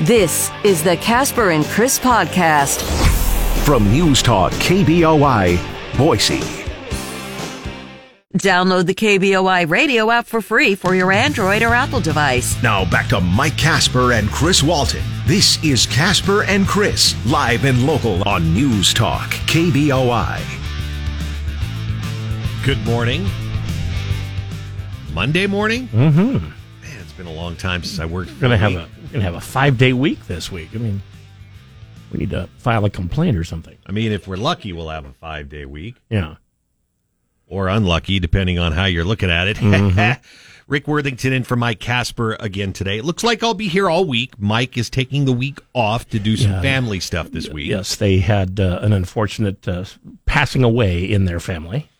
This is the Kasper and Chris podcast. From News Talk KBOI, Boise. Download the KBOI radio app for free for your Android or Apple device. Now back to Mike Kasper and Chris Walton. This is Kasper and Chris, live and local on News Talk KBOI. Good morning. Monday morning? Mm-hmm. Man, it's been a long time since I worked. Gonna have a gonna have a five day week this week. I mean, we need to file a complaint or something. I mean, if we're lucky, we'll have a five day week, Yeah. or unlucky, depending on how you're looking at it. Mm-hmm. Rick Worthington in for Mike Kasper again today. It looks like I'll be here all week. Mike is taking the week off to do some Yeah. family stuff this week. Yes, they had uh, an unfortunate uh, passing away in their family,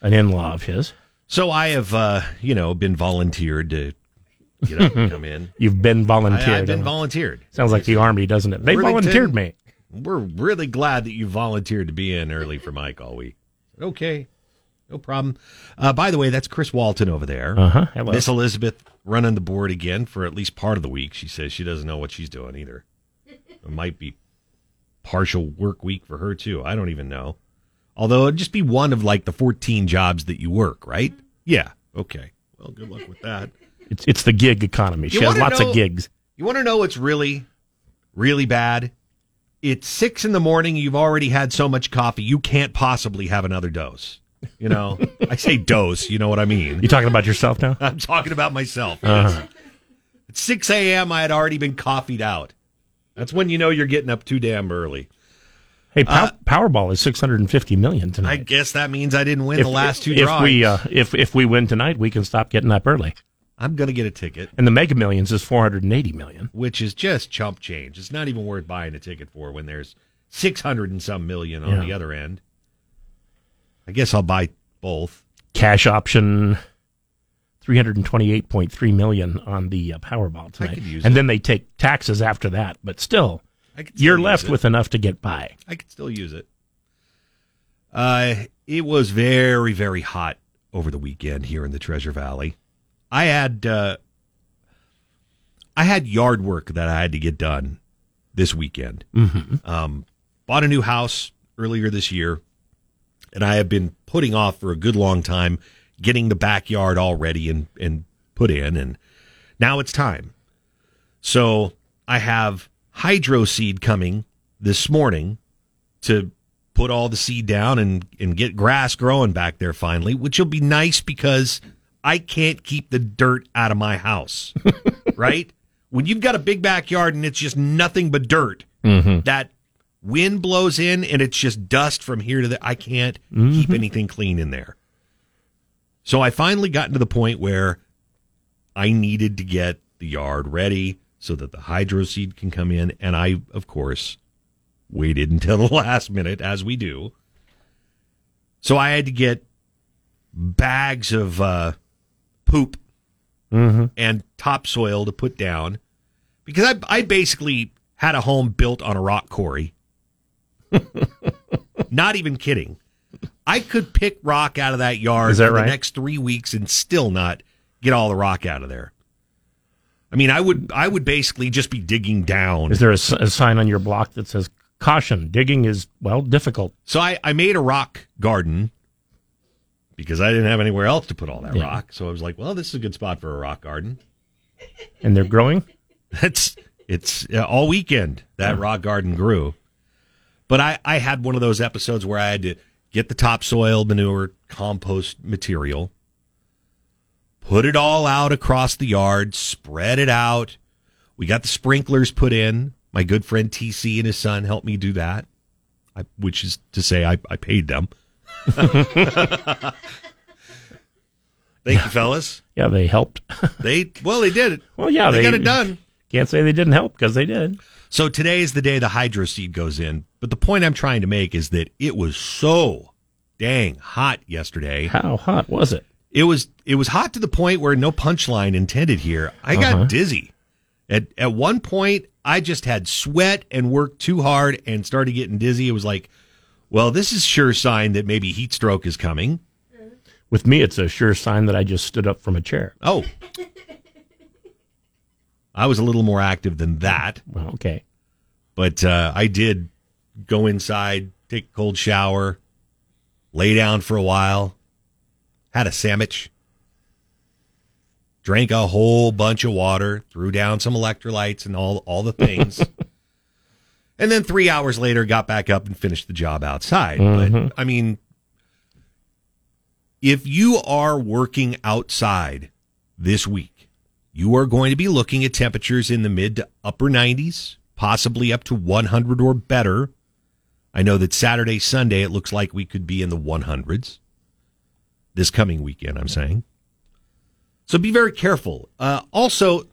an in law of his. So I have, uh, you know, been volunteered to, you know, come in. You've been volunteered. I've been volunteered. Sounds like the army, doesn't it? They Worthington- volunteered me. We're really glad that you volunteered to be in early for Mike all week. Okay, no problem. Uh, by the way, that's Chris Walton over there. Uh huh. Hello. Miss Elizabeth running the board again for at least part of the week. She says she doesn't know what she's doing either. It might be partial work week for her too. I don't even know. Although it'd just be one of like the 14 jobs that you work, right? Yeah. Okay. Well, good luck with that. It's it's the gig economy. She has lots know- of gigs. You want to know what's really, really bad? It's six in the morning. You've already had so much coffee, you can't possibly have another dose. You know, I say dose. You know what I mean? You talking about yourself now? I'm talking about myself. Uh-huh. At 6 a.m., I had already been coffeeed out. That's when you know you're getting up too damn early. Hey, pow- Powerball is six hundred and fifty million tonight. I guess that means I didn't win the last two if drawings. we uh, if if we win tonight, we can stop getting up early. I'm going to get a ticket, And the Mega Millions is four hundred and eighty million. which is just chump change. It's not even worth buying a ticket for when there's 600 and some million on Yeah. the other end. I guess I'll buy both. cash option 328.3 million on the uh, Powerball tonight. and it. then they take taxes after that, but still still you're left it. with enough to get by. I could still use it. Uh, it was very, very hot over the weekend here in the Treasure Valley. I had uh, I had yard work that I had to get done this weekend. Mm-hmm. Um, bought a new house earlier this year, and I have been putting off for a good long time getting the backyard all ready and and put in, and now it's time. So I have hydro seed coming this morning to put all the seed down and, and get grass growing back there finally, which will be nice because I can't keep the dirt out of my house. right? When you've got a big backyard and it's just nothing but dirt, that wind blows in and it's just dust from here to there. I can't keep anything clean in there. So I finally gotten to the point where I needed to get the yard ready so that the hydro seed can come in. And I, of course, waited until the last minute, as we do. So I had to get bags of uh, poop mm-hmm. and topsoil to put down because I, I basically had a home built on a rock quarry. Not even kidding. I could pick rock out of that yard that for right? the next three weeks and still not get all the rock out of there. I mean, I would I would basically just be digging down. Is there a sign on your block that says caution, digging is well difficult. So I, I made a rock garden because I didn't have anywhere else to put all that Yeah. rock. So I was like, well, this is a good spot for a rock garden. And they're growing? That's it's uh, all weekend that rock garden grew. But I, I had one of those episodes where I had to get the topsoil, manure, compost material, put it all out across the yard, spread it out. We got the sprinklers put in. My good friend TC and his son helped me do that, I, which is to say, I, I paid them. Thank you, fellas. Yeah, they helped. They well, they did it. well, yeah, they, they, got it done. Can't say they didn't help because they did. So today is the day the hydro seed goes in. But the point I'm trying to make is that it was so dang hot yesterday. How hot was it? It was it was hot to the point where no punchline intended here. I got Uh-huh. dizzy. At at one point I just had sweat and worked too hard and started getting dizzy. It was like, well, this is sure sign that maybe heat stroke is coming. With me, it's a sure sign that I just stood up from a chair. Oh. I was a little more active than that, Well, okay. but uh, I did go inside, take a cold shower, lay down for a while, had a sandwich, drank a whole bunch of water, threw down some electrolytes and all all the things. and then 3 hours later got back up and finished the job outside. But I mean if you are working outside this week, you are going to be looking at temperatures in the mid to upper 90s, possibly up to 100 or better. I know that Saturday, Sunday, it looks like we could be in the 100s this coming weekend, I'm saying. So be very careful. Uh, also,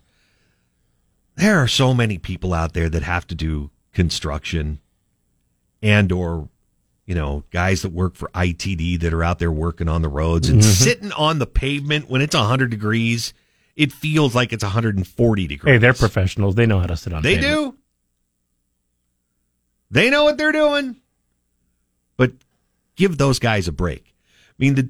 there are so many people out there that have to do construction and or you know guys that work for ITD that are out there working on the roads and mm-hmm. sitting on the pavement when it's 100 degrees it feels like it's 140 degrees Hey, they're professionals. They know how to sit on. they pavement. do they know what they're doing but give those guys a break i mean the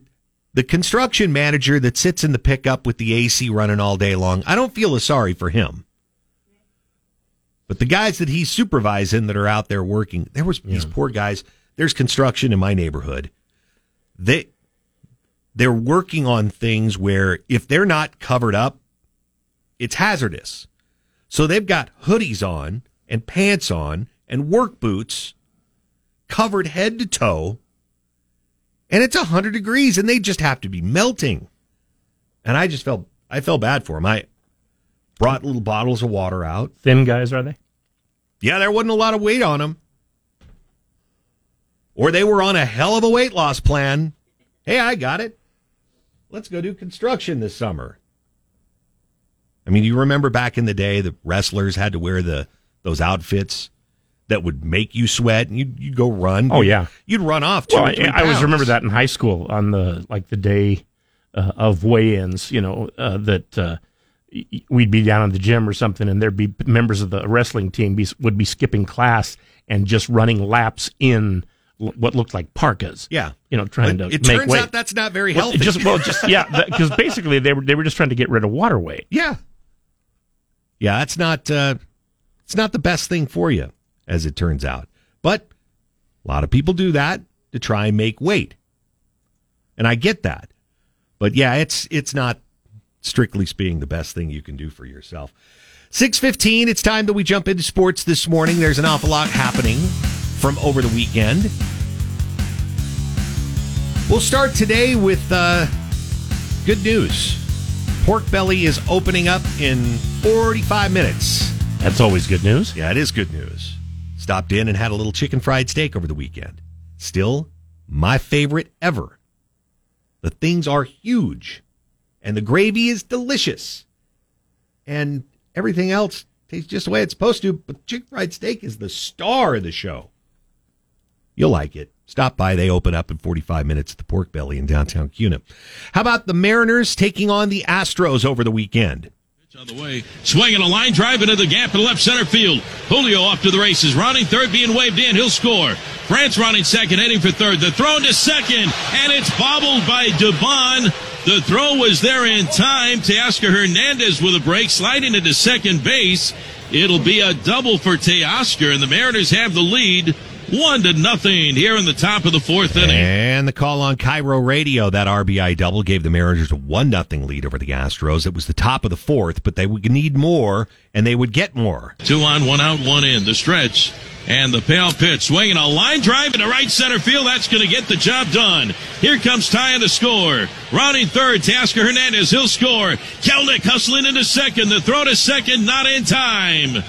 the construction manager that sits in the pickup with the AC running all day long I don't feel as sorry for him but the guys that he's supervising that are out there working, there was these poor guys. There's construction in my neighborhood. They they're working on things where if they're not covered up, it's hazardous. So they've got hoodies on and pants on and work boots covered head to toe. And it's 100 degrees and they just have to be melting. And I just felt I felt bad for them. I brought little bottles of water out. Thin guys, are they? Yeah, there wasn't a lot of weight on them. Or they were on a hell of a weight loss plan. Hey, I got it. Let's go do construction this summer. I mean, you remember back in the day, the wrestlers had to wear the those outfits that would make you sweat, and you'd, you'd go run. Oh, yeah. you'd run off. Two Well, I, I always remember that in high school on the like the day uh, of weigh-ins. You know uh, that uh, we'd be down in the gym or something, and there'd be members of the wrestling team be, would be skipping class and just running laps in l- what looked like parkas. Yeah, you know, trying to it make turns weight. out that's not very healthy. it just well, just yeah, because basically they were they were just trying to get rid of water weight. Yeah. Yeah, that's not uh it's not the best thing for you, as it turns out. But a lot of people do that to try and make weight. And I get that. But yeah, it's it's not strictly speaking the best thing you can do for yourself. 615, it's time that we jump into sports this morning. There's an awful lot happening from over the weekend. We'll start today with uh, good news. Pork Belly is opening up in 45 minutes. That's always good news. Yeah, it is good news. Stopped in and had a little chicken fried steak over the weekend. Still, my favorite ever. The things are huge, and the gravy is delicious, and everything else tastes just the way it's supposed to. But chicken fried steak is the star of the show. You'll like it. Stop by. They open up in 45 minutes at the Pork Belly in downtown Kuna. How about the Mariners taking on the Astros over the weekend? On the way, swinging a line drive into the gap in left center field. Julio off to the races, rounding third, being waved in. He'll score. France rounding second, heading for third. The throw to second, and it's bobbled by Dubon. The throw was there in time. Teoscar Hernandez with a break, sliding into second base. It'll be a double for Teoscar, and the Mariners have the lead. One to nothing here in the top of the fourth inning. And the call on KIRO Radio, that RBI double gave the Mariners a one nothing lead over the Astros. It was the top of the fourth, but they would need more, and they would get more. Two on, one out, one in. The stretch. And the pale pitch, swinging a line drive into right center field. That's going to get the job done. Here comes Ty the score. Rounding third, Teoscar Hernandez. He'll score. Kelenic hustling into second. The throw to second, not in time.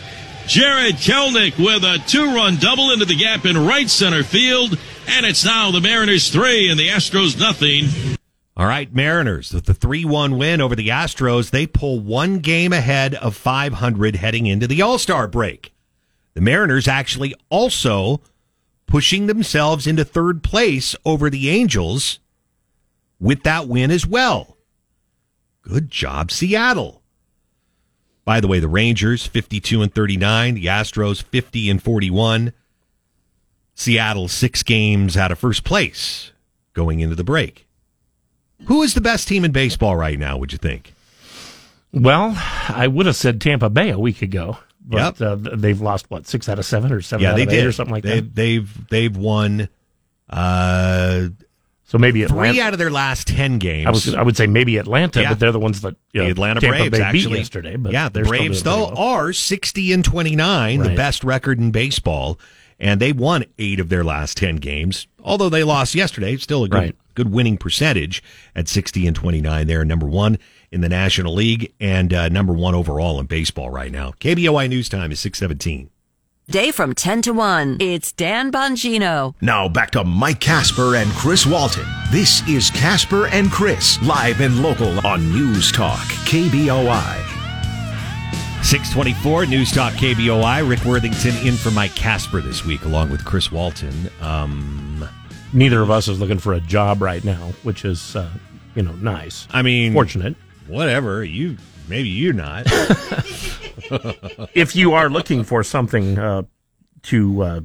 Jarred Kelenic with a two-run double into the gap in right center field. And it's now the Mariners three and the Astros nothing. All right, Mariners with the 3 1 win over the Astros, they pull one game ahead of 500 heading into the All Star break. The Mariners actually also pushing themselves into third place over the Angels with that win as well. Good job, Seattle. By the way, the Rangers 52 and 39, the Astros 50 and 41. Seattle six games out of first place going into the break. Who is the best team in baseball right now, would you think? Well, I would have said Tampa Bay a week ago, but Yep. uh, they've lost what six out of seven or seven Yeah, out they of eight did or something like they, that. They've they've won uh, So maybe three out of their last ten games. I was I would say maybe Atlanta, Yeah. but they're the ones that you know, the Atlanta Tampa Braves Bay actually yesterday. But yeah, the Braves though well. are sixty and twenty nine, the best record in baseball, and they won eight of their last ten games. Although they lost yesterday, still a good Right. good winning percentage at sixty and twenty nine. They're number one in the National League and uh, number one overall in baseball right now. KBOI News Time is six seventeen. Day from 10 to 1. It's Dan Bongino. Now back to Mike Kasper and Chris Walton. This is Kasper and Chris, live and local on News Talk, KBOI. 624 News Talk KBOI. Rick Worthington in for Mike Kasper this week, along with Chris Walton. Um, Neither of us is looking for a job right now, which is uh, you know nice, I mean, fortunate. Whatever. You maybe you're not. if you are looking for something uh, to uh,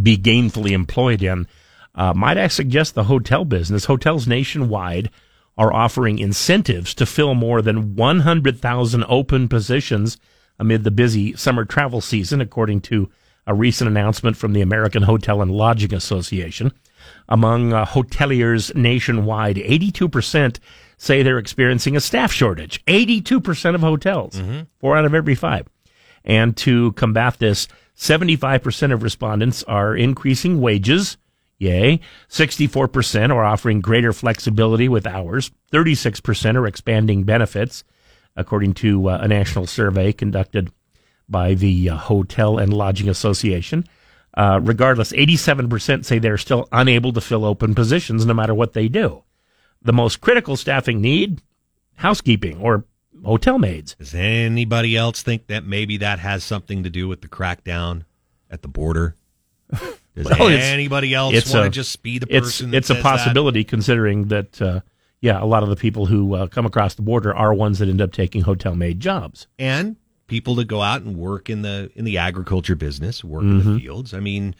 be gainfully employed in, uh, might I suggest the hotel business? Hotels nationwide are offering incentives to fill more than 100,000 open positions amid the busy summer travel season, according to a recent announcement from the American Hotel and Lodging Association. Among uh, hoteliers nationwide, 82% say they're experiencing a staff shortage. 82% of hotels, four out of every five. And to combat this, 75% of respondents are increasing wages. Yay. 64% are offering greater flexibility with hours. 36% are expanding benefits, according to uh, a national survey conducted by the uh, Hotel and Lodging Association. Uh, regardless, 87% say they're still unable to fill open positions no matter what they do. The most critical staffing need housekeeping or hotel maids. Does anybody else think that maybe that has something to do with the crackdown at the border? Does Well, anybody else want to just be the person? it's a says that? possibility considering that uh, yeah, a lot of the people who uh, come across the border are ones that end up taking hotel maid jobs. and people that go out and work in the in the agriculture business, work Mm-hmm. in the fields. I mean,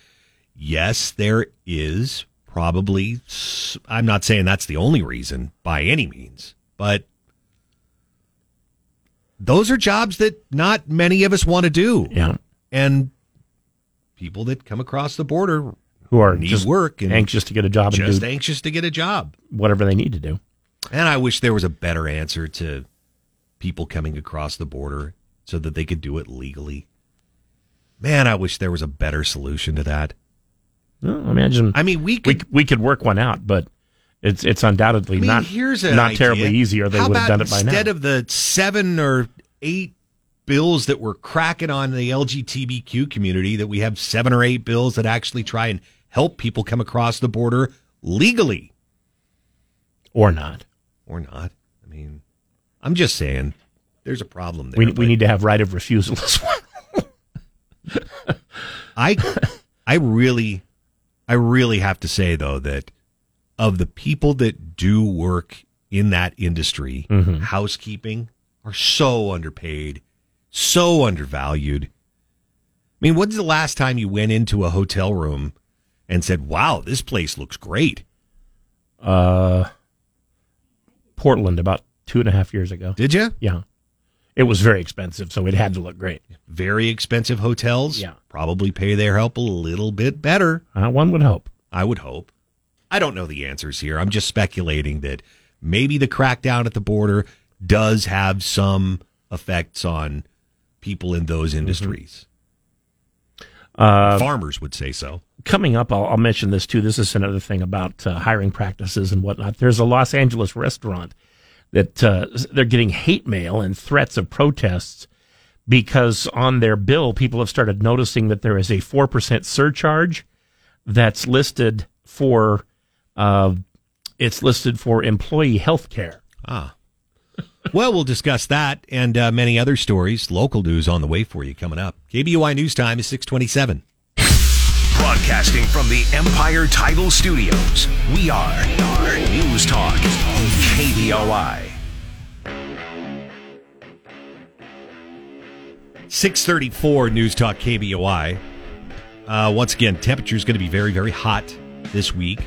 yes, there is probably. i'm not saying that's the only reason by any means, but those are jobs that not many of us want to do, Yeah, and people that come across the border who are need just work and anxious to get a job just anxious to get a job. whatever they need to do. And I wish there was a better answer to people coming across the border so that they could do it legally. Man, I wish there was a better solution to that. Well, I imagine I mean, we we could. we could work one out, but it's it's undoubtedly I mean, not here's not idea. terribly easy, or they How would have done it by now. Instead of the seven or eight bills that we're cracking on the LGBTQ community, that we have seven or eight bills that actually try and help people come across the border legally or not. or not. I mean, I'm just saying, there's a problem there. We we need to have right of refusal as well. I I really I really have to say though that of the people that do work in that industry, Mm-hmm. housekeeping are so underpaid, so undervalued. I mean, when's the last time you went into a hotel room and said, "Wow, this place looks great"? Uh, Portland about two and a half years ago. Did you? Yeah, it was very expensive, so it had to look great. Very expensive hotels. Yeah. probably pay their help a little bit better. Uh, one would hope. I would hope. I don't know the answers here. I'm just speculating that maybe the crackdown at the border does have some effects on people in those industries. Farmers would say so. coming up, I'll, I'll mention this too. This is another thing about uh, hiring practices and whatnot. There's a Los Angeles restaurant that uh, they're getting hate mail and threats of protests because on their bill, people have started noticing that there is a 4% surcharge that's listed for, uh, it's listed for employee health care. Ah. well, we'll discuss that and uh, many other stories. Local news on the way for you coming up. KBOI News Time is 627. Broadcasting from the Empire Title Studios, we are News Talk, KBOI. 634 News Talk KBOI. Uh, once again, temperature is going to be very, very hot this week.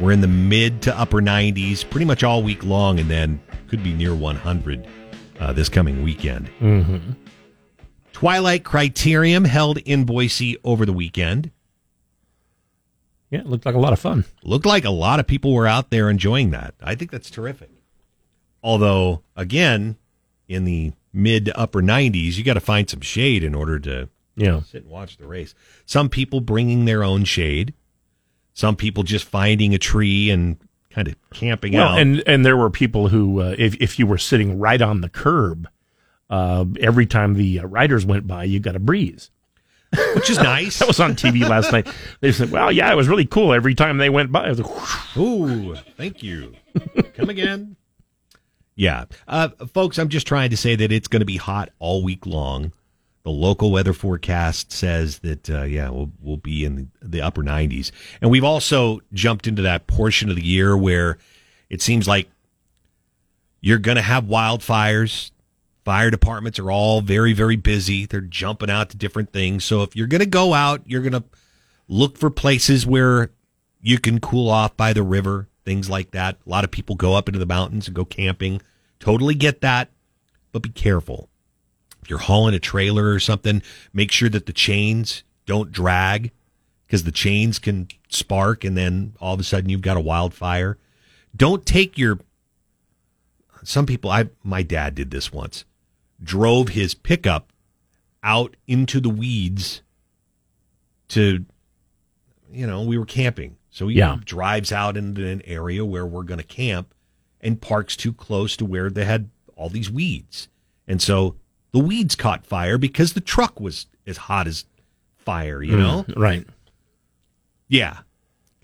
We're in the mid to upper 90s pretty much all week long, and then could be near 100 uh, this coming weekend. Mm-hmm. Twilight Criterium held in Boise over the weekend. Yeah, it looked like a lot of fun. Looked like a lot of people were out there enjoying that. I think that's terrific. Although, again, in the mid to upper 90s, you got to find some shade in order to Yeah. sit and watch the race. Some people bringing their own shade. Some people just finding a tree and kind of camping Well, out. and and there were people who, uh, if if you were sitting right on the curb, uh, every time the uh, riders went by, you got a breeze. Which is nice. That was on TV last night. They said, "Well, yeah, it was really cool every time they went by." I was like, whoosh. Ooh, thank you. Come again. Yeah. Uh, folks, I'm just trying to say that it's going to be hot all week long. The local weather forecast says that, uh, yeah, we'll, we'll be in the upper 90s. And we've also jumped into that portion of the year where it seems like you're going to have wildfires. Fire departments are all very, very busy. They're jumping out to different things. So if you're going to go out, you're going to look for places where you can cool off by the river, things like that. A lot of people go up into the mountains and go camping. Totally get that, but be careful. If you're hauling a trailer or something, make sure that the chains don't drag because the chains can spark and then all of a sudden you've got a wildfire. Don't take your some people I my dad did this once. Drove his pickup out into the weeds to you know, we were camping. So he Yeah. drives out into an area where we're going to camp and parks too close to where they had all these weeds. And so the weeds caught fire because the truck was as hot as fire, you mm, know? right. Yeah.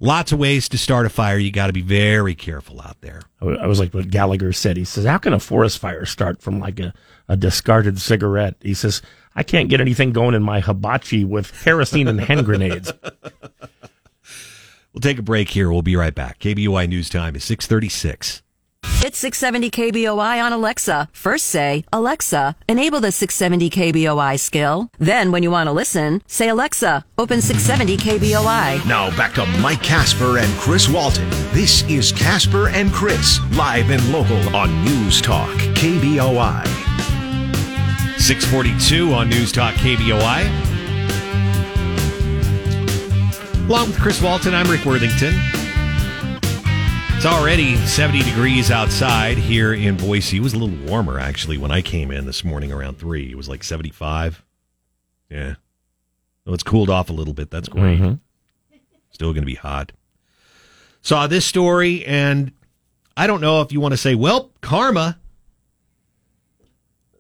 Lots of ways to start a fire. You got to be very careful out there. I was like what Gallagher said. He says, "How can a forest fire start from like a, a discarded cigarette?" He says, "I can't get anything going in my hibachi with kerosene and hand grenades." We'll take a break here. We'll be right back. KBOI News Time is 636. It's 670 KBOI on Alexa. First say, Alexa, enable the 670 KBOI skill. Then when you want to listen, say, Alexa, open 670 KBOI. Now back to Mike Kasper and Chris Walton. This is Kasper and Chris, live and local on News Talk, KBOI. 642 on News Talk KBOI. Along with Chris Walton, I'm Rick Worthington. It's already 70 degrees outside here in Boise. It was a little warmer, actually, when I came in this morning around 3. It was like 75. Yeah. Well, it's cooled off a little bit. That's great. Mm-hmm. Still going to be hot. Saw this story, and I don't know if you want to say, well, karma.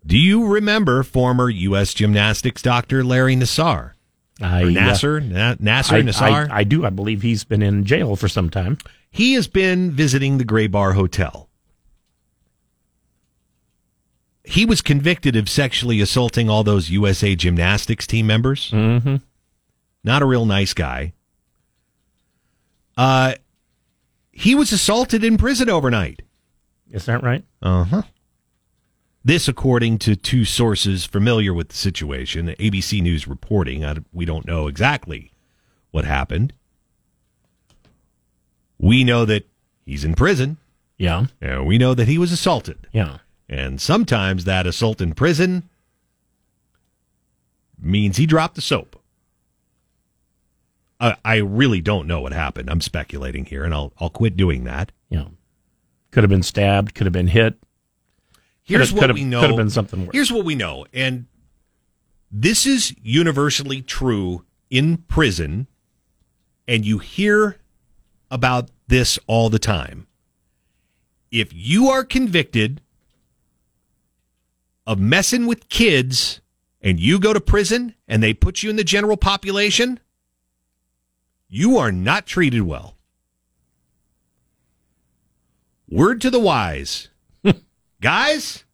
Do you remember former U.S. gymnastics doctor Larry Nassar? I, uh, Nasser? Na- Nasser I, Nassar? I, I do. I believe he's been in jail for some time. he has been visiting the Gray Bar Hotel. He was convicted of sexually assaulting all those USA gymnastics team members. Mm-hmm. Not a real nice guy. Uh, he was assaulted in prison overnight. Is that right? Uh huh. This, according to two sources familiar with the situation, ABC News reporting. I, we don't know exactly what happened. We know that he's in prison, Yeah. and we know that he was assaulted. Yeah. And sometimes that assault in prison means he dropped the soap. I, I really don't know what happened. I'm speculating here, and I'll I'll quit doing that. Yeah. Could have been stabbed. Could have been hit. Here's what could've- we know. could've been something worse. Here's what we know, and this is universally true in prison, and you hear about this all the time. If you are convicted of messing with kids and you go to prison and they put you in the general population, you are not treated well. Word to the wise. Guys,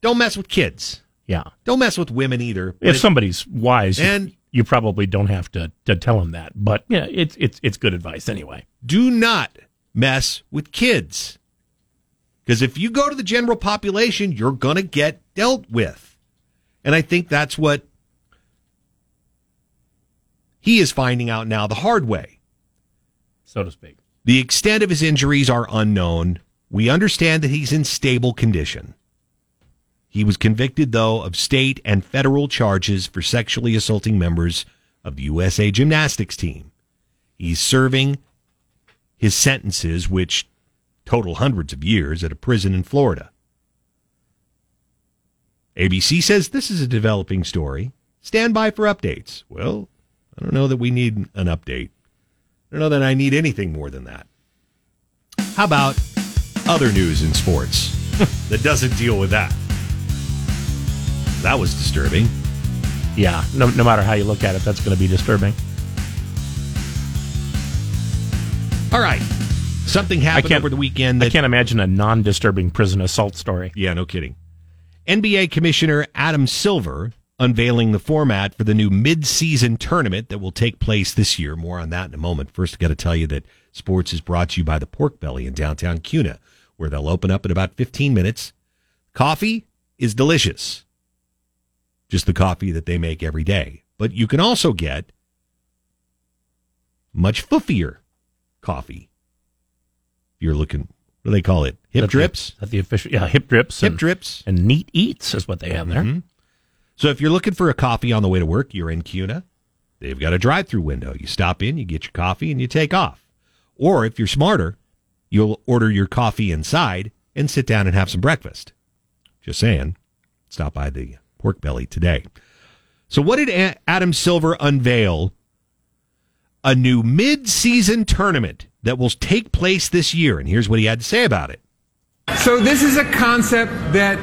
don't mess with kids. Yeah. Don't mess with women either. If But- somebody's wise, And- you probably don't have to, to tell them that. But yeah, it's it's it's good advice anyway. do not mess with kids. Because if you go to the general population, you're going to get dealt with. And I think that's what he is finding out now the hard way. So to speak. The extent of his injuries are unknown. We understand that he's in stable condition. He was convicted, though, of state and federal charges for sexually assaulting members of the USA gymnastics team. He's serving his sentences, which total hundreds of years, at a prison in Florida. ABC says this is a developing story. Stand by for updates. Well, I don't know that we need an update. I don't know that I need anything more than that. How about other news in sports that doesn't deal with that? That was disturbing. Yeah, no, no matter how you look at it, that's going to be disturbing. All right. Something happened can't- over the weekend I can't imagine a non-disturbing prison assault story. Yeah, no kidding. NBA Commissioner Adam Silver unveiling the format for the new mid-season tournament that will take place this year. More on that in a moment. First, I got to tell you that sports is brought to you by the Pork Belly in downtown Kuna, where they'll open up in about 15 minutes. Coffee is delicious. Just the coffee that they make every day. But you can also get much fuffier coffee. You're looking, what do they call it? Hip That the- drips? that the official, yeah, hip drips, Hip and, drips. and neat eats is what they have there. Mhm. So if you're looking for a coffee on the way to work, you're in Kuna. They've got a drive-through window. You stop in, you get your coffee, and you take off. Or if you're smarter, you'll order your coffee inside and sit down and have some breakfast. Just saying. Stop by the pork belly today. So what did A- Adam Silver unveil? A new mid-season tournament that will take place this year, and here's what he had to say about it. So this is a concept that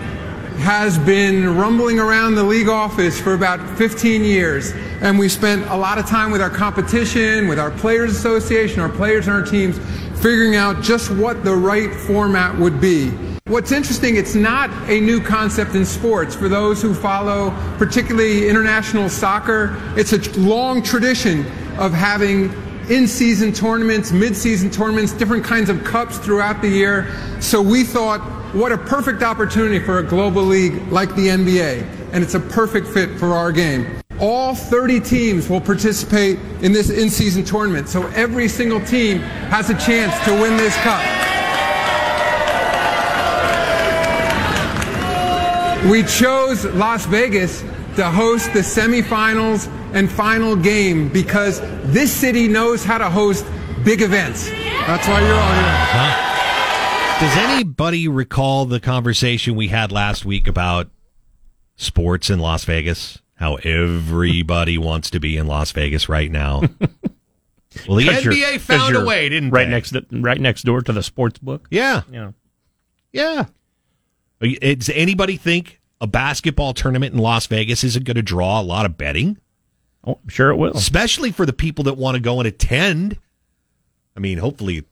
has been rumbling around the league office for about 15 years. And we spent a lot of time with our competition, with our players association, our players and our teams, figuring out just what the right format would be. What's interesting, it's not a new concept in sports. For those who follow particularly international soccer, it's a long tradition of having in-season tournaments, mid-season tournaments, different kinds of cups throughout the year. So we thought, what a perfect opportunity for a global league like the NBA. And it's a perfect fit for our game. All 30 teams will participate in this in-season tournament. So every single team has a chance to win this cup. We chose Las Vegas to host the semifinals and final game because this city knows how to host big events. That's why you're all here. Does anybody recall the conversation we had last week about sports in Las Vegas? How everybody wants to be in Las Vegas right now. Well, the you're- found a way, didn't right they? next to, right next door to the sports book. Yeah, Yeah. yeah. Does anybody think a basketball tournament in Las Vegas isn't going to draw a lot of betting, Oh, I'm sure it will. especially for the people that want to go and attend? I mean, hopefully,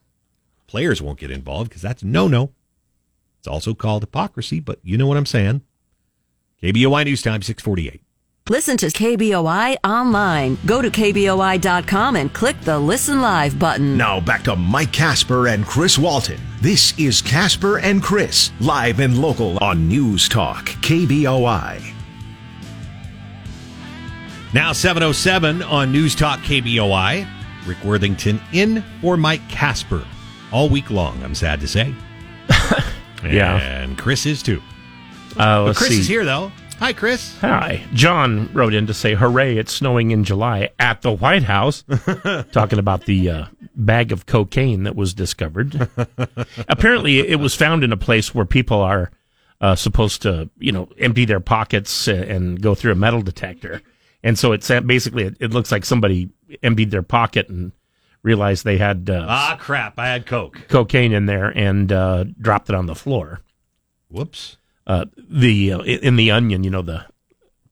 players won't get involved because that's no no. It's also called hypocrisy, but you know what I'm saying. KBOI News Time, 648. Listen to KBOI online. Go to KBOI.com and click the Listen Live button. Now back to Mike Kasper and Chris Walton. This is Kasper and Chris, live and local on News Talk, KBOI. Now 707 on News Talk KBOI. Rick Worthington in for Mike Kasper all week long, I'm sad to say. Yeah. And Chris is too. Uh, But Chris see. is here though. Hi, Chris. Hi. John wrote in to say, hooray, it's snowing in July at the White House. Talking about the uh, bag of cocaine that was discovered. Apparently, it was found in a place where people are uh, supposed to, you know, empty their pockets and, and go through a metal detector. And so it's basically, it, it looks like somebody emptied their pocket and realized they had uh, Ah, crap. I had Coke. cocaine in there and uh, dropped it on the floor. Whoops. Uh, the uh, in the Onion, you know, the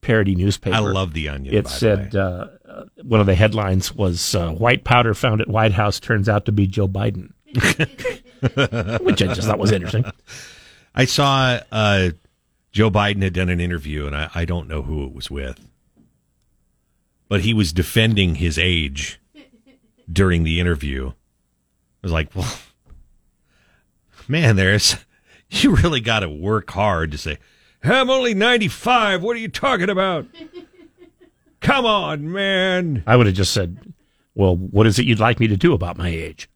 parody newspaper. I love the onion. It said uh, uh, one of the headlines was uh, "White powder found at White House turns out to be Joe Biden," which I just thought was interesting. I saw uh, Joe Biden had done an interview, and I, I don't know who it was with, but he was defending his age during the interview. I was like, well, man, there's you really got to work hard to say, I'm only 95. What are you talking about? Come on, man. I would have just said, "Well, what is it you'd like me to do about my age?"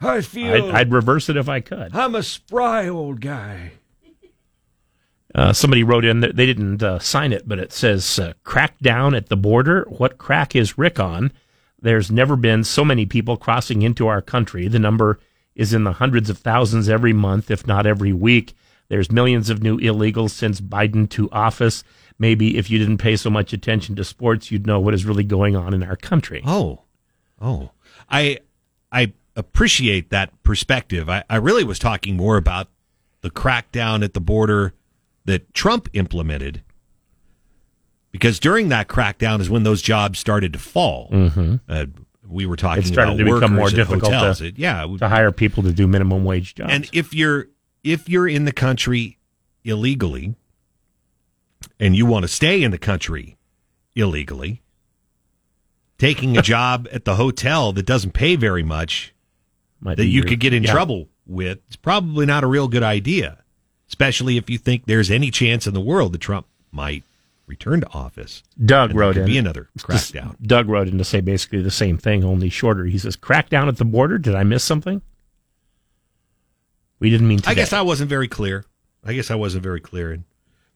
I I'd, feel I'd reverse it if I could. I'm a spry old guy. Uh, somebody wrote in that they didn't uh, sign it, but it says uh, "crackdown at the border." What crack is Rick on? There's never been so many people crossing into our country. The number is in the hundreds of thousands every month, if not every week. There's millions of new illegals since Biden to office. Maybe if you didn't pay so much attention to sports, you'd know what is really going on in our country. Oh, oh, I I appreciate that perspective. I, I really was talking more about the crackdown at the border that Trump implemented. Because during that crackdown is when those jobs started to fall. Mm-hmm. Uh, we were talking It started about to become more difficult to- It- yeah, To hire people to do minimum wage jobs. and if you're if you're in the country illegally and you want to stay in the country illegally, taking a job at the hotel that doesn't pay very much Might that you could get in yeah. trouble with, it's probably not a real good idea, especially if you think there's any chance in the world that Trump might return to office. Doug wrote could in. be another crackdown. Doug wrote in to say basically the same thing, only shorter. He says, "Crackdown at the border." Did I miss something? We didn't mean. Today. I guess I wasn't very clear. I guess I wasn't very clear, and,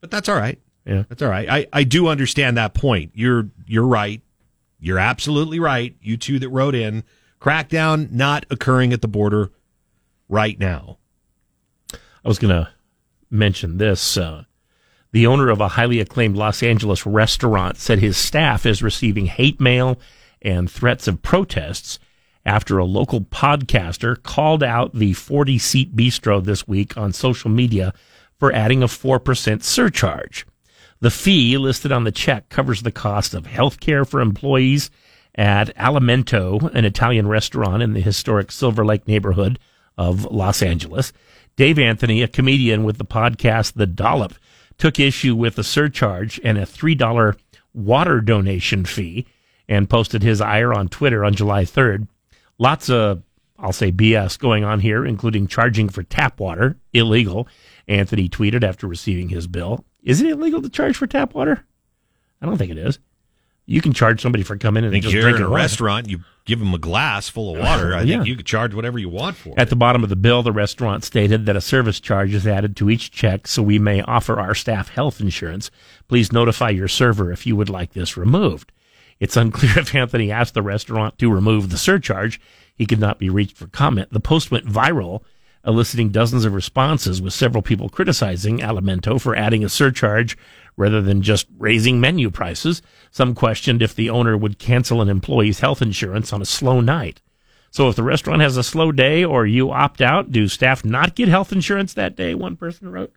but that's all right. Yeah. That's all right. I, I do understand that point. You're you're right. You're absolutely right. You two that wrote in, crackdown not occurring at the border right now. I was going to mention this. Uh, the owner of a highly acclaimed Los Angeles restaurant said his staff is receiving hate mail and threats of protests after a local podcaster called out the 40 seat bistro this week on social media for adding a 4% surcharge. The fee listed on the check covers the cost of health care for employees at Alimento, an Italian restaurant in the historic Silver Lake neighborhood of Los Angeles. Dave Anthony, a comedian with the podcast The Dollop, took issue with a surcharge and a $3 water donation fee and posted his ire on Twitter on July 3rd. Lots of, I'll say, BS going on here, including charging for tap water, illegal. Anthony tweeted after receiving his bill. Is it illegal to charge for tap water? I don't think it is. You can charge somebody for coming in and just you're drinking in a water. restaurant, you give them a glass full of water. I Yeah. think you could charge whatever you want for At it. the bottom of the bill, the restaurant stated that a service charge is added to each check so we may offer our staff health insurance. Please notify your server if you would like this removed. It's unclear if Anthony asked the restaurant to remove the surcharge. He could not be reached for comment. The post went viral, eliciting dozens of responses, with several people criticizing Alimento for adding a surcharge rather than just raising menu prices. Some questioned if the owner would cancel an employee's health insurance on a slow night. So if the restaurant has a slow day or you opt out, do staff not get health insurance that day? One person wrote.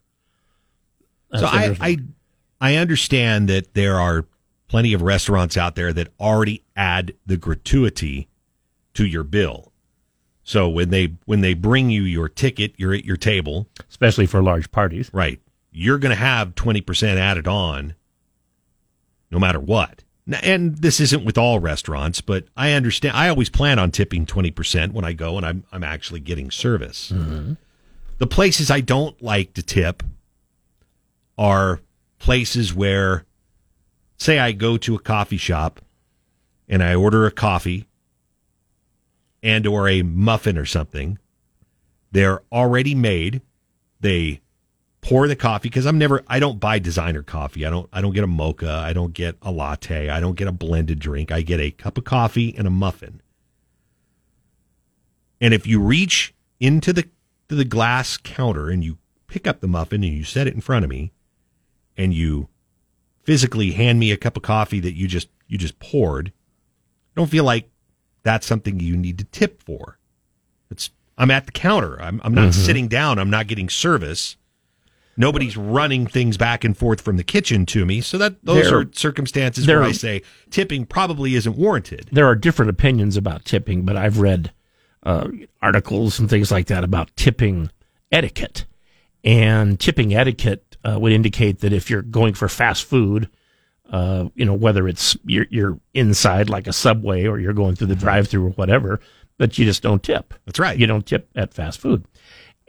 So I. I I understand that there are plenty of restaurants out there that already add the gratuity to your bill. So when they when they bring you your ticket, you're at your table, especially for large parties. right? You're going to have 20% added on no matter what. And this isn't with all restaurants, but I understand I always plan on tipping 20% when I go and I'm I'm actually getting service. Mm-hmm. The places I don't like to tip are places where say I go to a coffee shop and I order a coffee and or a muffin or something. They're already made. They pour the coffee because I'm never I don't buy designer coffee. I don't I don't get a mocha, I don't get a latte, I don't get a blended drink. I get a cup of coffee and a muffin. And if you reach into the to the glass counter and you pick up the muffin and you set it in front of me and you physically hand me a cup of coffee that you just you just poured, I don't feel like that's something you need to tip for. It's I'm at the counter. I'm I'm not mm-hmm. sitting down. I'm not getting service. Nobody's running things back and forth from the kitchen to me. So that those There- are circumstances where I say tipping probably isn't warranted. There are different opinions about tipping, but I've read uh, articles and things like that about tipping etiquette. And tipping etiquette uh, would indicate that if you're going for fast food, uh, you know, whether it's you're, you're inside like a subway or you're going through the drive through or whatever, that you just don't tip. That's right. You don't tip at fast food.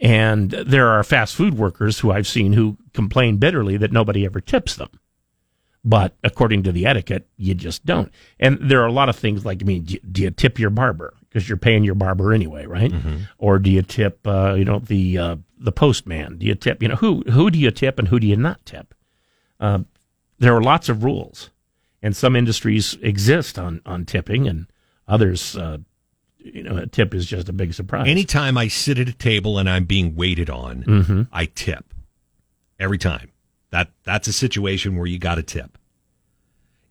And there are fast food workers who I've seen who complain bitterly that nobody ever tips them. But according to the etiquette, you just don't. And there are a lot of things like, I mean, do you, do you tip your barber? because you're paying your barber anyway, right? Mm-hmm. Or do you tip, uh, you know, the uh, the postman? Do you tip, you know, who who do you tip and who do you not tip? Uh, there are lots of rules, and some industries exist on on tipping, and others, uh, you know, a tip is just a big surprise. Anytime I sit at a table and I'm being waited on, I tip. Every time. That that's a situation where you got to tip.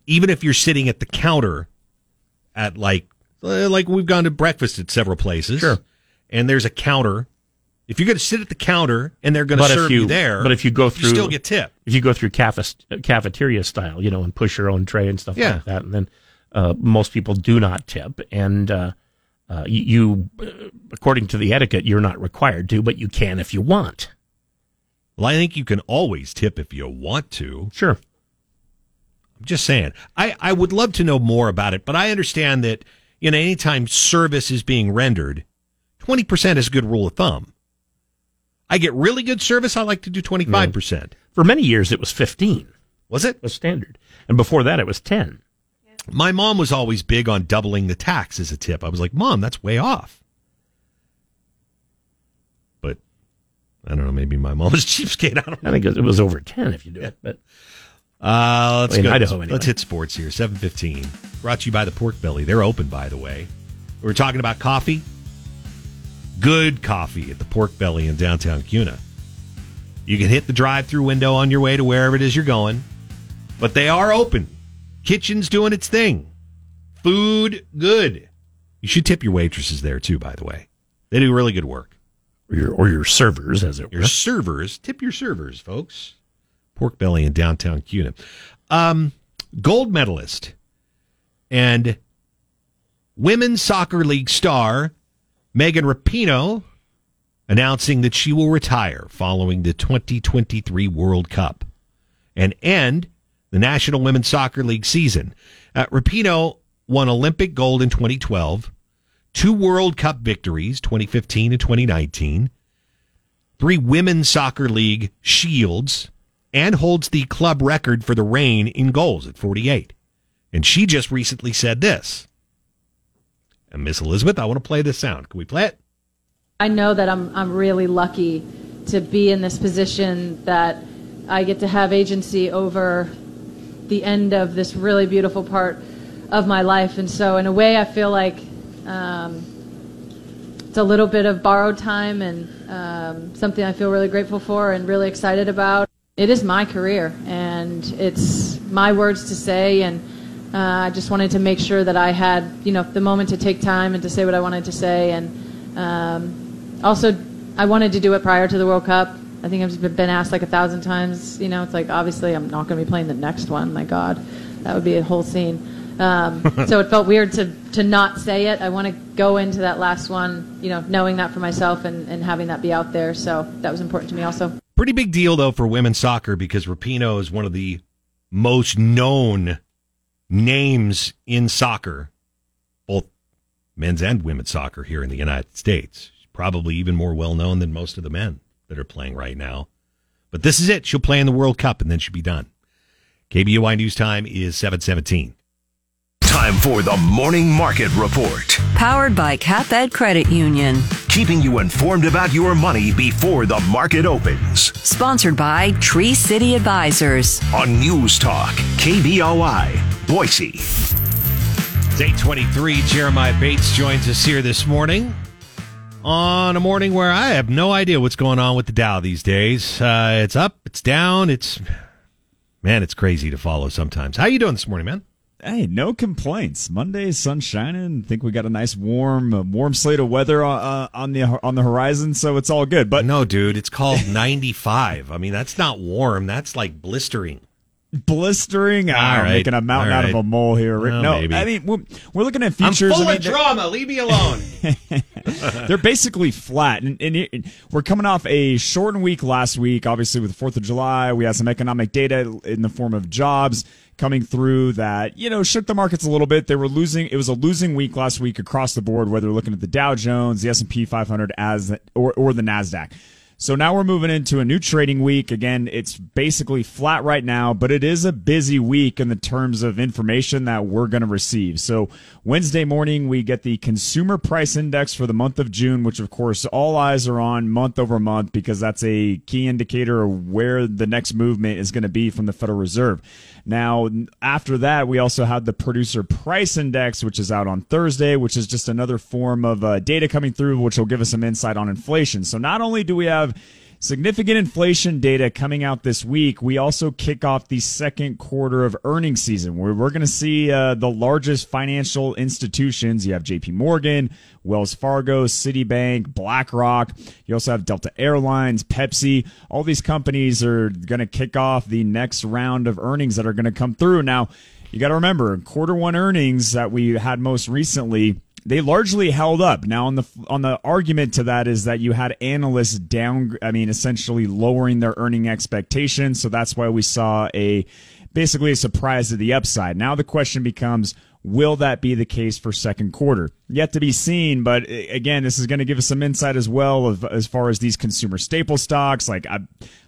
Even if you're sitting at the counter at like uh, like we've gone to breakfast at several places. Sure. And there's a counter. If you're going to sit at the counter and they're going to serve you, you- there, but if you go through- you still get tip. if you go through cafeteria style, you know, and push your own tray and stuff Yeah. like that, and then uh, most people do not tip, and uh, uh, you, you uh, according to the etiquette, you're not required to, but you can if you want. Well, I think you can always tip if you want to. Sure. I'm just saying. I, I would love to know more about it, but I understand that you know anytime service is being rendered, twenty percent is a good rule of thumb. I get really good service, I like to do twenty five percent. For many years, it was 15 Was it? was standard, and before that, it was 10. My mom was always big on doubling the tax as a tip. I was like, Mom, that's way off. But I don't know, maybe my mom was cheapskate. I don't know. I think it was over 10 if you do it, but Uh, let's go. Idaho, let's, hit sports here. Seven fifteen. Brought to you by the Pork Belly. They're open, by the way. We're talking about coffee. Good coffee at the Pork Belly in downtown Kuna. You can hit the drive-through window on your way to wherever it is you're going, but they are open. Kitchen's doing its thing. Food good. You should tip your waitresses there too. By the way, they do really good work. or your, or your servers, as it were. Your servers, tip your servers, folks. Pork Belly in downtown Kuna. Um, gold medalist and women's soccer league star Megan Rapinoe announcing that she will retire following the 2023 World Cup and end the National Women's Soccer League season. Uh, Rapinoe won Olympic gold in 2012, two World Cup victories, 2015 and 2019 three women's soccer league shields and holds the club record for the reign in goals at 48. And she just recently said this. And Miss Elizabeth, I want to play this sound. Can we play it? I know that I'm, I'm really lucky to be in this position that I get to have agency over the end of this really beautiful part of my life. And so, in a way, I feel like um, it's a little bit of borrowed time and um, something I feel really grateful for and really excited about. It is my career, and it's my words to say, and uh, I just wanted to make sure that I had, you know, the moment to take time and to say what I wanted to say, and um, also I wanted to do it prior to the World Cup. I think I've been asked like a thousand times. You know, it's like obviously I'm not going to be playing the next one. My God, that would be a whole scene. Um, so it felt weird to to not say it. I want to go into that last one, you know, knowing that for myself and, and having that be out there. So that was important to me also. Pretty big deal, though, for women's soccer because Rapinoe is one of the most known names in soccer, both men's and women's soccer here in the United States. Probably even more well known than most of the men that are playing right now. But this is it. She'll play in the World Cup and then she'll be done. KBOI News Time is 717. Time for the Morning Market Report. Powered by CapEd Credit Union. Keeping you informed about your money before the market opens. Sponsored by Tree City Advisors. On News Talk, KBOI, Boise. It's 823. Jeremiah Bates joins us here this morning on a morning where I have no idea what's going on with the Dow these days. Uh, it's up, it's down, it's man, it's crazy to follow sometimes. How you doing this morning, man? Hey, no complaints. Monday, sun shining. think we got a nice warm, uh, warm slate of weather uh, on the on the horizon, so it's all good. But No, dude, it's called 95. I mean, that's not warm. That's like blistering. blistering. All I'm right, making a mountain all out of a mole here. Well, no, maybe. I mean we're, we're looking at I'm full I mean, of drama. Leave me alone. they're basically flat. And, and it, we're coming off a shortened week last week, obviously with the Fourth of July. We had some economic data in the form of jobs coming through that you know shook the markets a little bit. They were losing. It was a losing week last week across the board, whether looking at the Dow Jones, the S and P 500, as or or the Nasdaq. So now we're moving into a new trading week. Again, it's basically flat right now, but it is a busy week in the terms of information that we're going to receive. So Wednesday morning, we get the consumer price index for the month of June, which of course all eyes are on month over month because that's a key indicator of where the next movement is going to be from the Federal Reserve. Now, after that, we also had the producer price index, which is out on Thursday, which is just another form of uh, data coming through, which will give us some insight on inflation. So not only do we have Significant inflation data coming out this week. We also kick off the second quarter of earnings season where we're going to see uh, the largest financial institutions. You have JP Morgan, Wells Fargo, Citibank, BlackRock. You also have Delta Airlines, Pepsi. All these companies are going to kick off the next round of earnings that are going to come through. Now, you got to remember quarter one earnings that we had most recently they largely held up. Now on the on the argument to that is that you had analysts down I mean essentially lowering their earning expectations, so that's why we saw a basically a surprise to the upside. Now the question becomes Will that be the case for second quarter? Yet to be seen, but again, this is going to give us some insight as well of as far as these consumer staple stocks. Like I,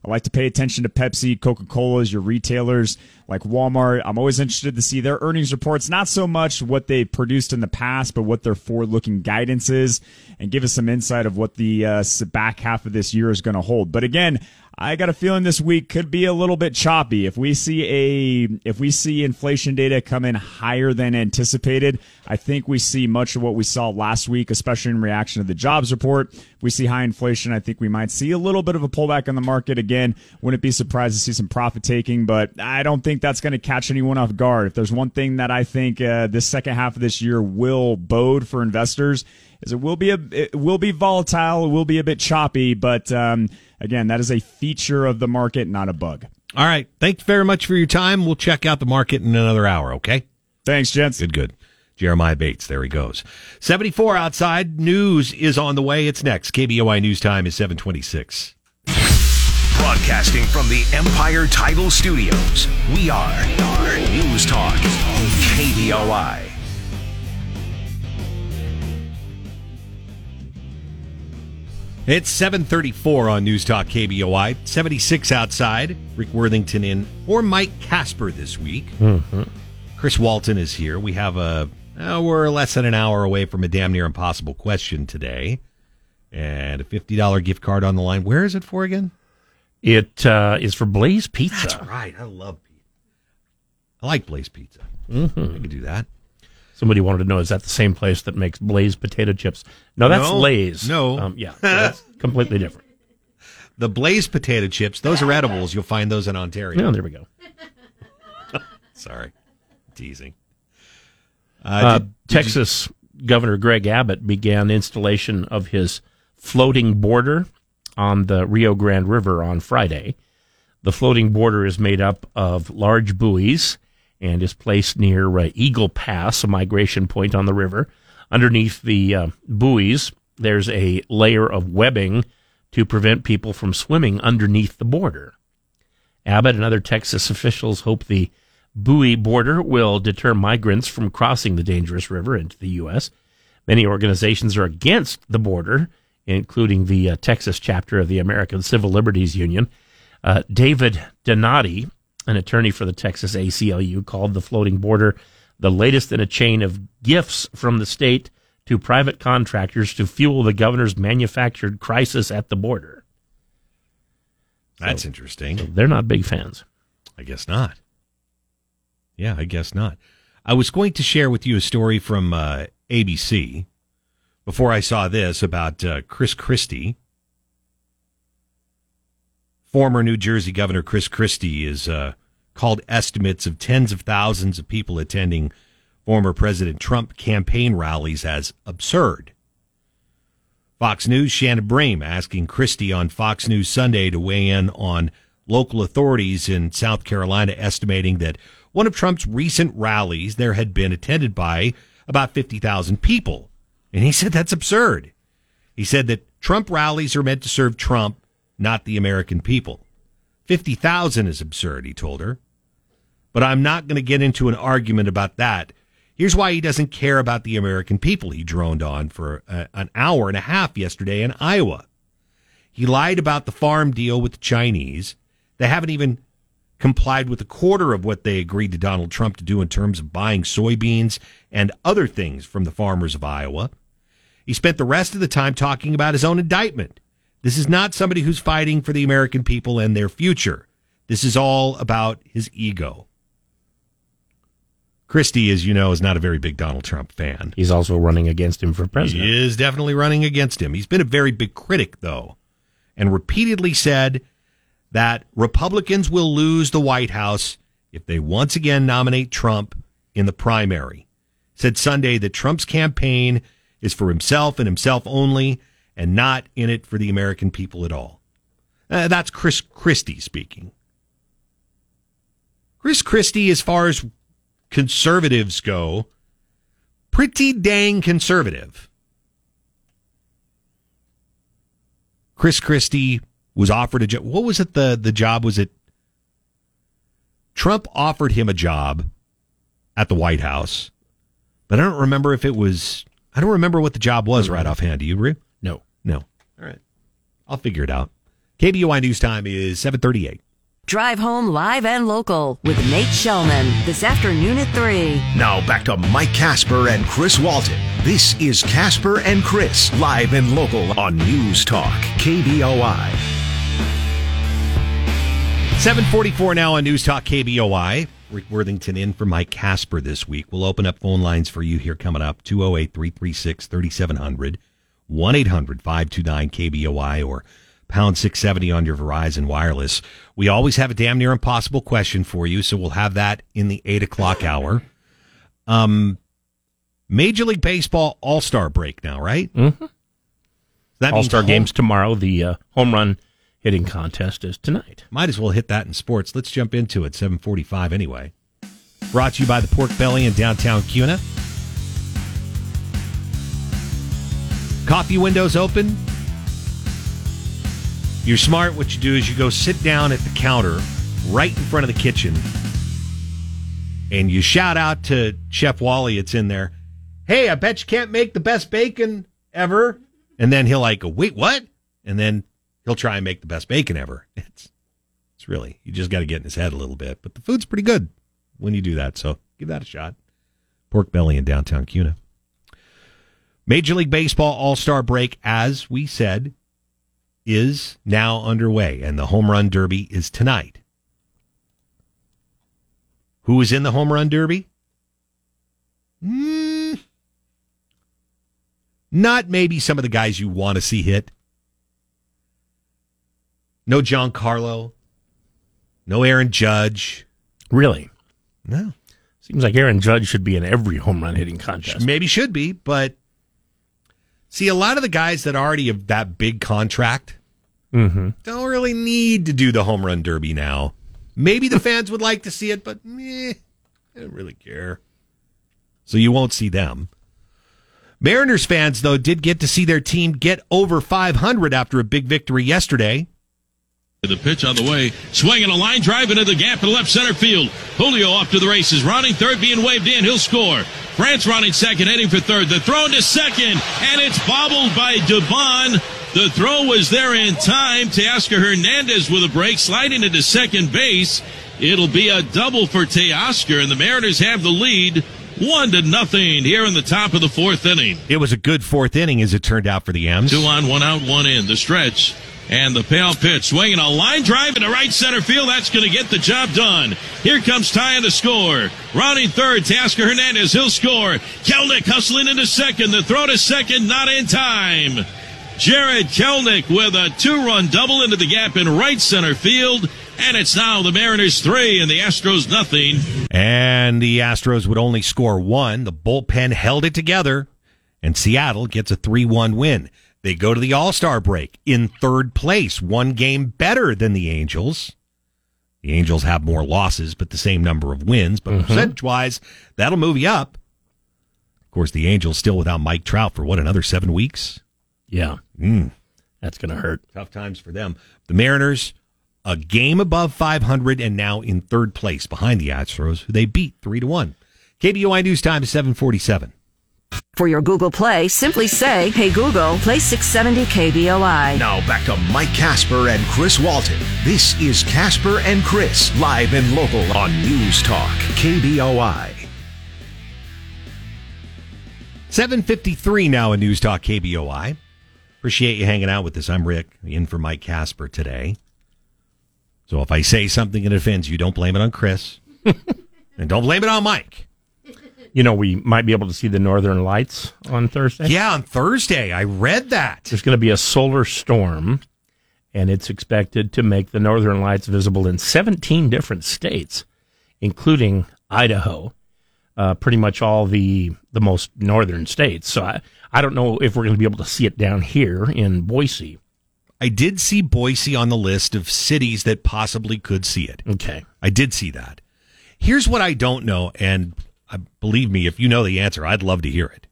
I like to pay attention to Pepsi, Coca Cola's, your retailers, like Walmart. I'm always interested to see their earnings reports, not so much what they produced in the past, but what their forward looking guidance is, and give us some insight of what the uh, back half of this year is going to hold. But again, I got a feeling this week could be a little bit choppy. If we see a if we see inflation data come in higher than anticipated, I think we see much of what we saw last week, especially in reaction to the jobs report. If we see high inflation, I think we might see a little bit of a pullback in the market again. Wouldn't be surprised to see some profit taking, but I don't think that's going to catch anyone off guard. If there's one thing that I think uh, this second half of this year will bode for investors is it will be a it will be volatile, it will be a bit choppy, but um, Again, that is a feature of the market, not a bug. All right. Thanks very much for your time. We'll check out the market in another hour, okay? Thanks, gents. Good, good. Jeremiah Bates, there he goes. 74 outside. News is on the way. It's next. KBOI News Time is 726. Broadcasting from the Empire Title Studios, we are News Talk, KBOI. It's 734 on News Talk KBOI. 76 outside. Rick Worthington in or Mike Kasper this week. Mm-hmm. Chris Walton is here. We have a, uh, we're less than an hour away from a damn near impossible question today. And a $50 gift card on the line. Where is it for again? It uh, is for Blaze Pizza. That's right. I love pizza. I like Blaze Pizza. Mm-hmm. I could do that. Somebody wanted to know is that the same place that makes Blaze potato chips? No, that's no, Lay's. No, um, yeah, so that's completely different. The Blaze potato chips; those are edibles. You'll find those in Ontario. Oh, there we go. Sorry, teasing. Uh, uh, did, did Texas you... Governor Greg Abbott began installation of his floating border on the Rio Grande River on Friday. The floating border is made up of large buoys and is placed near uh, Eagle Pass, a migration point on the river. Underneath the uh, buoys, there's a layer of webbing to prevent people from swimming underneath the border. Abbott and other Texas officials hope the buoy border will deter migrants from crossing the dangerous river into the U.S. Many organizations are against the border, including the uh, Texas chapter of the American Civil Liberties Union. Uh, David Donatti an attorney for the Texas ACLU called the floating border the latest in a chain of gifts from the state to private contractors to fuel the governor's manufactured crisis at the border. That's so, interesting. So they're not big fans. I guess not. Yeah, I guess not. I was going to share with you a story from uh, ABC before I saw this about uh, Chris Christie former New Jersey Governor Chris Christie is uh, called estimates of tens of thousands of people attending former President Trump campaign rallies as absurd. Fox News Shannon Bream asking Christie on Fox News Sunday to weigh in on local authorities in South Carolina estimating that one of Trump's recent rallies there had been attended by about 50,000 people. And he said that's absurd. He said that Trump rallies are meant to serve Trump not the American people. 50,000 is absurd, he told her. But I'm not going to get into an argument about that. Here's why he doesn't care about the American people, he droned on for a, an hour and a half yesterday in Iowa. He lied about the farm deal with the Chinese. They haven't even complied with a quarter of what they agreed to Donald Trump to do in terms of buying soybeans and other things from the farmers of Iowa. He spent the rest of the time talking about his own indictment. This is not somebody who's fighting for the American people and their future. This is all about his ego. Christie, as you know, is not a very big Donald Trump fan. He's also running against him for president. He is definitely running against him. He's been a very big critic, though, and repeatedly said that Republicans will lose the White House if they once again nominate Trump in the primary. Said Sunday that Trump's campaign is for himself and himself only and not in it for the American people at all. Uh, that's Chris Christie speaking. Chris Christie, as far as conservatives go, pretty dang conservative. Chris Christie was offered a job. What was it? The the job was it? Trump offered him a job at the White House, but I don't remember if it was. I don't remember what the job was right offhand. Do you, Rue? No. No. All right. I'll figure it out. KBOI News Time is 738. Drive home live and local with Nate Shelman this afternoon at 3. Now back to Mike Kasper and Chris Walton. This is Kasper and Chris, live and local on News Talk, KBOI. 744 now on News Talk KBOI. Rick Worthington in for Mike Kasper this week. We'll open up phone lines for you here coming up 208 336 3700, 1 800 529 KBOI, or pound 670 on your Verizon Wireless. We always have a damn near impossible question for you, so we'll have that in the 8 o'clock hour. Um, Major League Baseball All Star break now, right? Mm-hmm. All Star home- games tomorrow. The uh, home run hitting contest is tonight. Might as well hit that in sports. Let's jump into it. 745 anyway. Brought to you by the Pork Belly in downtown Kuna. Coffee windows open. You're smart. What you do is you go sit down at the counter right in front of the kitchen and you shout out to Chef Wally, it's in there. Hey, I bet you can't make the best bacon ever. And then he'll like wait, what? And then he'll try and make the best bacon ever. It's it's really you just got to get in his head a little bit, but the food's pretty good when you do that. So give that a shot. Pork Belly in downtown Kuna. Major League Baseball All Star break, as we said, is now underway, and the home run derby is tonight. Who is in the home run derby? Hmm. not maybe some of the guys you want to see hit. No Giancarlo. No Aaron Judge. Really? No. Seems like Aaron Judge should be in every home run hitting contest. Maybe should be, but see, a lot of the guys that already have that big contract Mm-hmm. don't really need to do the home run derby now. Maybe the fans would like to see it, but meh, I don't really care. So you won't see them. Mariners fans, though, did get to see their team get over 500 after a big victory yesterday. The pitch on the way, swinging a line drive into the gap in left center field. Julio off to the races, rounding third, being waved in. He'll score. France running second, heading for third. The throw into second, and it's bobbled by Devon. The throw was there in time. Teoscar Hernandez with a break, sliding into second base. It'll be a double for Teoscar, and the Mariners have the lead, one to nothing here in the top of the fourth inning. It was a good fourth inning, as it turned out for the M's. Two on, one out, one in. The stretch. And the pale pitch, swinging a line drive into right center field. That's going to get the job done. Here comes Ty in the score. Rounding third, Teoscar Hernandez. He'll score. Kelenic hustling into second. The throw to second, not in time. Jarred Kelenic with a two-run double into the gap in right center field. And it's now the Mariners three and the Astros nothing. And the Astros would only score one. The bullpen held it together, and Seattle gets a 3 1 win. They go to the All Star break in third place, one game better than the Angels. The Angels have more losses, but the same number of wins. But percentage wise, that'll move you up. Of course, the Angels still without Mike Trout for what, another seven weeks? Yeah. Mm. That's going to hurt. Tough times for them. The Mariners, a game above 500 and now in third place behind the Astros, who they beat 3 to 1. KBOI News Time is 747. For your Google Play, simply say, Hey Google, play 670 KBOI. Now back to Mike Kasper and Chris Walton. This is Kasper and Chris, live and local on News Talk, KBOI. 753 now in News Talk KBOI. Appreciate you hanging out with us. I'm Rick, in for Mike Kasper today. So if I say something that offends you, don't blame it on Chris. and don't blame it on Mike. You know, we might be able to see the northern lights on Thursday. Yeah, on Thursday. I read that. There's going to be a solar storm, and it's expected to make the northern lights visible in 17 different states, including Idaho, uh, pretty much all the the most northern states. So I, I don't know if we're going to be able to see it down here in Boise. I did see Boise on the list of cities that possibly could see it. Okay. I did see that. Here's what I don't know, and uh, believe me, if you know the answer, I'd love to hear it.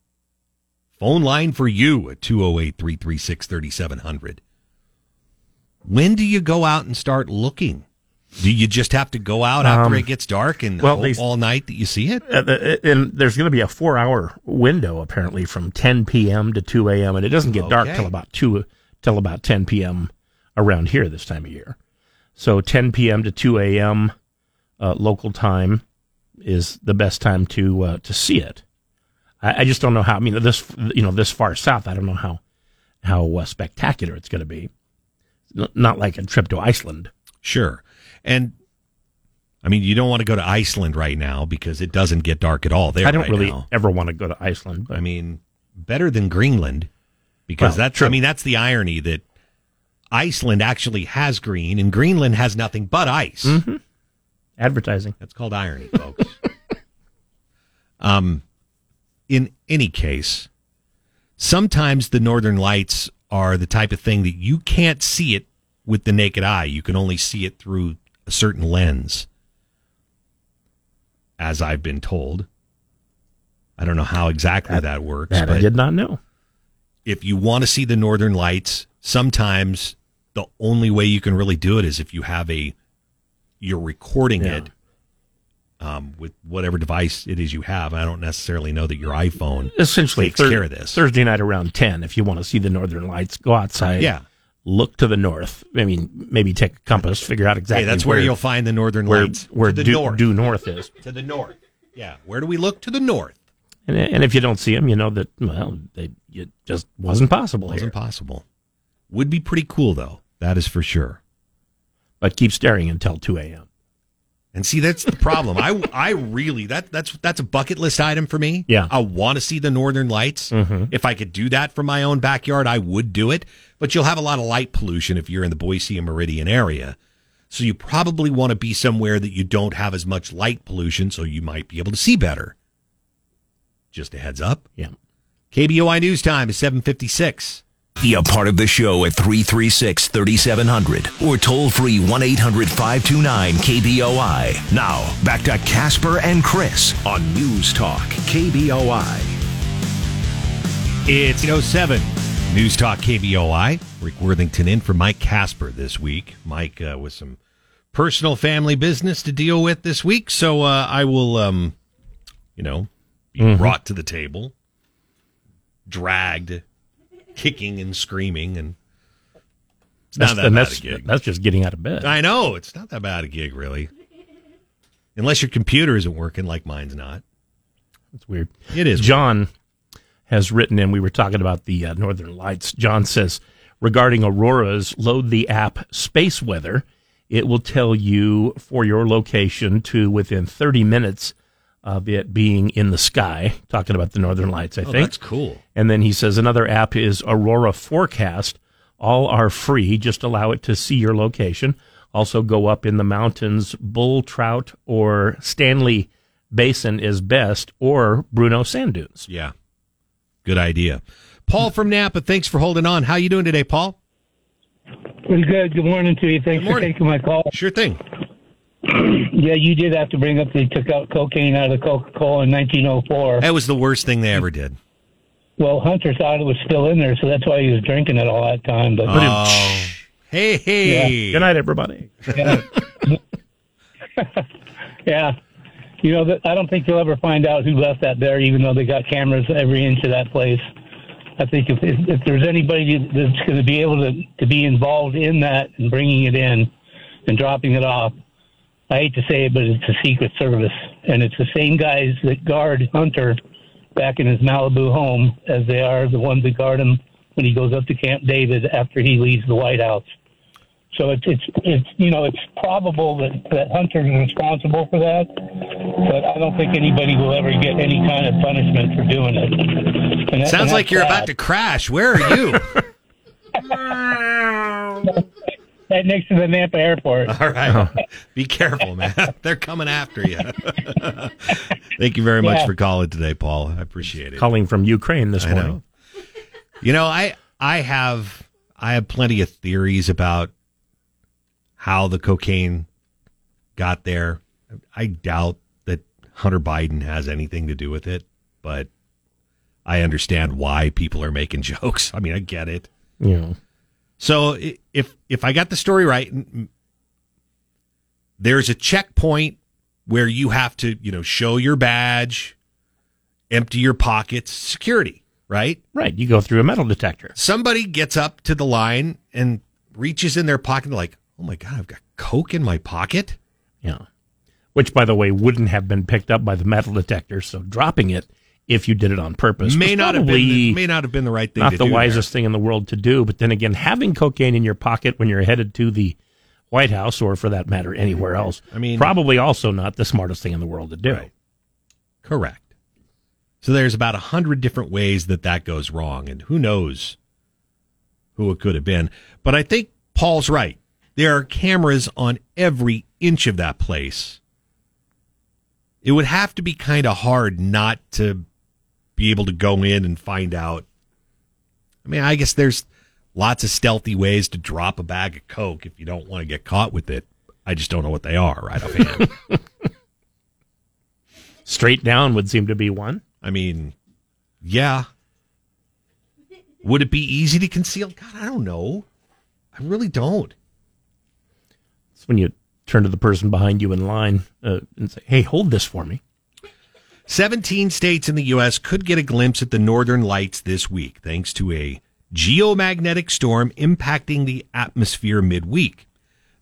Phone line for you at 208 336 3700. When do you go out and start looking? Do you just have to go out after Um, it gets dark and well, they- all night that you see it? Uh, and there's going to be a four hour window apparently from 10 p.m. to 2 a.m. and it doesn't get dark till about 2 till about 10 p.m. around here this time of year. So 10 p.m. to 2 a.m. Uh, local time is the best time to uh, to see it. I, I just don't know how. I mean, this you know this far south, I don't know how how uh, spectacular it's going to be. N- not like a trip to Iceland. Sure. And I mean, you don't want to go to Iceland right now because it doesn't get dark at all there. I don't right really now. ever want to go to Iceland. But I mean, better than Greenland because Well, that's, true. I mean, that's the irony that Iceland actually has green and Greenland has nothing but ice. Mm-hmm. Advertising. That's called irony, folks. um, in any case, sometimes the northern lights are the type of thing that you can't see it with the naked eye. You can only see it through a certain lens, as I've been told. I don't know how exactly that, works, That I did not know. if you want to see the northern lights, sometimes the only way you can really do it is if you have a you're recording Yeah. it um, with whatever device it is you have. I don't necessarily know that your iPhone essentially takes Thur- care of this. Thursday night around ten. If you want to see the northern lights, go outside. Yeah. look to the north. I mean, maybe take a compass, figure out exactly. Hey, that's where, you'll find the northern where lights. where the due, north. due north is. to the north. Yeah. Where do we look? To the north. And, and if you don't see them, you know that well, they, it just wasn't possible here. Wasn't possible. Would be pretty cool though. That is for sure. But keep staring until two a.m. And see, that's the problem. I, I really that that's that's a bucket list item for me. Yeah. I want to see the northern lights. Mhm. If I could do that from my own backyard, I would do it. But you'll have a lot of light pollution if you're in the Boise and Meridian area. So you probably want to be somewhere that you don't have as much light pollution, so you might be able to see better. Just a heads up. Yeah. KBOI News Time is seven fifty six. Be a part of the show at 336 3700 or toll free 1 800 529 KBOI. Now, back to Kasper and Chris on News Talk KBOI. It's 807 News Talk KBOI. Rick Worthington in for Mike Kasper this week. Mike uh, with some personal family business to deal with this week, so uh, I will, um, you know, be Mhm. brought to the table, dragged, kicking and screaming, and it's not That's, that and bad that's a gig. that's just getting out of bed. I know it's not that bad a gig, really, unless your computer isn't working like mine's not. It's weird. It is. John has written in. We were talking about the uh, Northern Lights. John says regarding auroras, load the app Space Weather. It will tell you for your location to within 30 minutes of it being in the sky. Talking about the Northern Lights, I Oh, think. that's cool. And then he says another app is Aurora Forecast. All are free. Just allow it to see your location. Also, go up in the mountains. Bull Trout or Stanley Basin is best, or Bruneau Sand Dunes. Yeah. Good idea. Paul from Nampa, thanks for holding on. How you doing today, Paul? Pretty good. Good morning to you. Thanks Good for taking my call. Sure thing. yeah, you did have to bring up they took out cocaine out of the Coca Cola in 1904. That was the worst thing they ever did. Well, Hunter thought it was still in there, so that's why he was drinking it all that time. But Oh. Hey, hey. Good night, everybody. yeah, yeah. you know, that- I don't think you'll ever find out who left that there, even though they got cameras every inch of that place. I think if if, if there's anybody that's going to be able to to be involved in that and bringing it in and dropping it off, I hate to say it, but it's the Secret Service, and it's the same guys that guard Hunter back in his Malibu home as they are the ones that guard him when he goes up to Camp David after he leaves the White House. So it's it's it's you know it's probable that that Hunter is responsible for that, but I don't think anybody will ever get any kind of punishment for doing it. And that- Sounds and like you're sad. about to crash. Where are you? right next to the Nampa Airport. All right. Oh. Be careful, man. They're coming after you. Thank you very much Yeah. for calling today, Paul. I appreciate it. Calling from Ukraine this I morning. know. You know, I I have I have plenty of theories about how the cocaine got there. I doubt that Hunter Biden has anything to do with it, but I understand why people are making jokes. I mean, I get it. You know, So if if I got the story right, there's a checkpoint where you have to, you know, show your badge, empty your pockets, security, right? right. You go through a metal detector. Somebody gets up to the line and reaches in their pocket and like, "Oh my god, I've got coke in my pocket." Yeah. Which, by the way, wouldn't have been picked up by the metal detector. So dropping it, if you did it on purpose, may not have been the, may not have been the right thing not to the do wisest thing in the world to do. But then again, having cocaine in your pocket when you're headed to the White House, or for that matter, anywhere else, I mean- probably also not the smartest thing in the world to do. Right. Correct. So there's about a hundred different ways that that goes wrong, and who knows who it could have been. But I think Paul's right. There are cameras on every inch of that place. It would have to be kind of hard not to be able to go in and find out. I mean, I guess there's lots of stealthy ways to drop a bag of coke if you don't want to get caught with it. I just don't know what they are right offhand. Straight down would seem to be one. I mean, yeah. Would it be easy to conceal? God, I don't know. I really don't. It's when you turn to the person behind you in line uh, and say, "Hey, hold this for me." 17 states in the U.S. could get a glimpse at the northern lights this week thanks to a geomagnetic storm impacting the atmosphere midweek.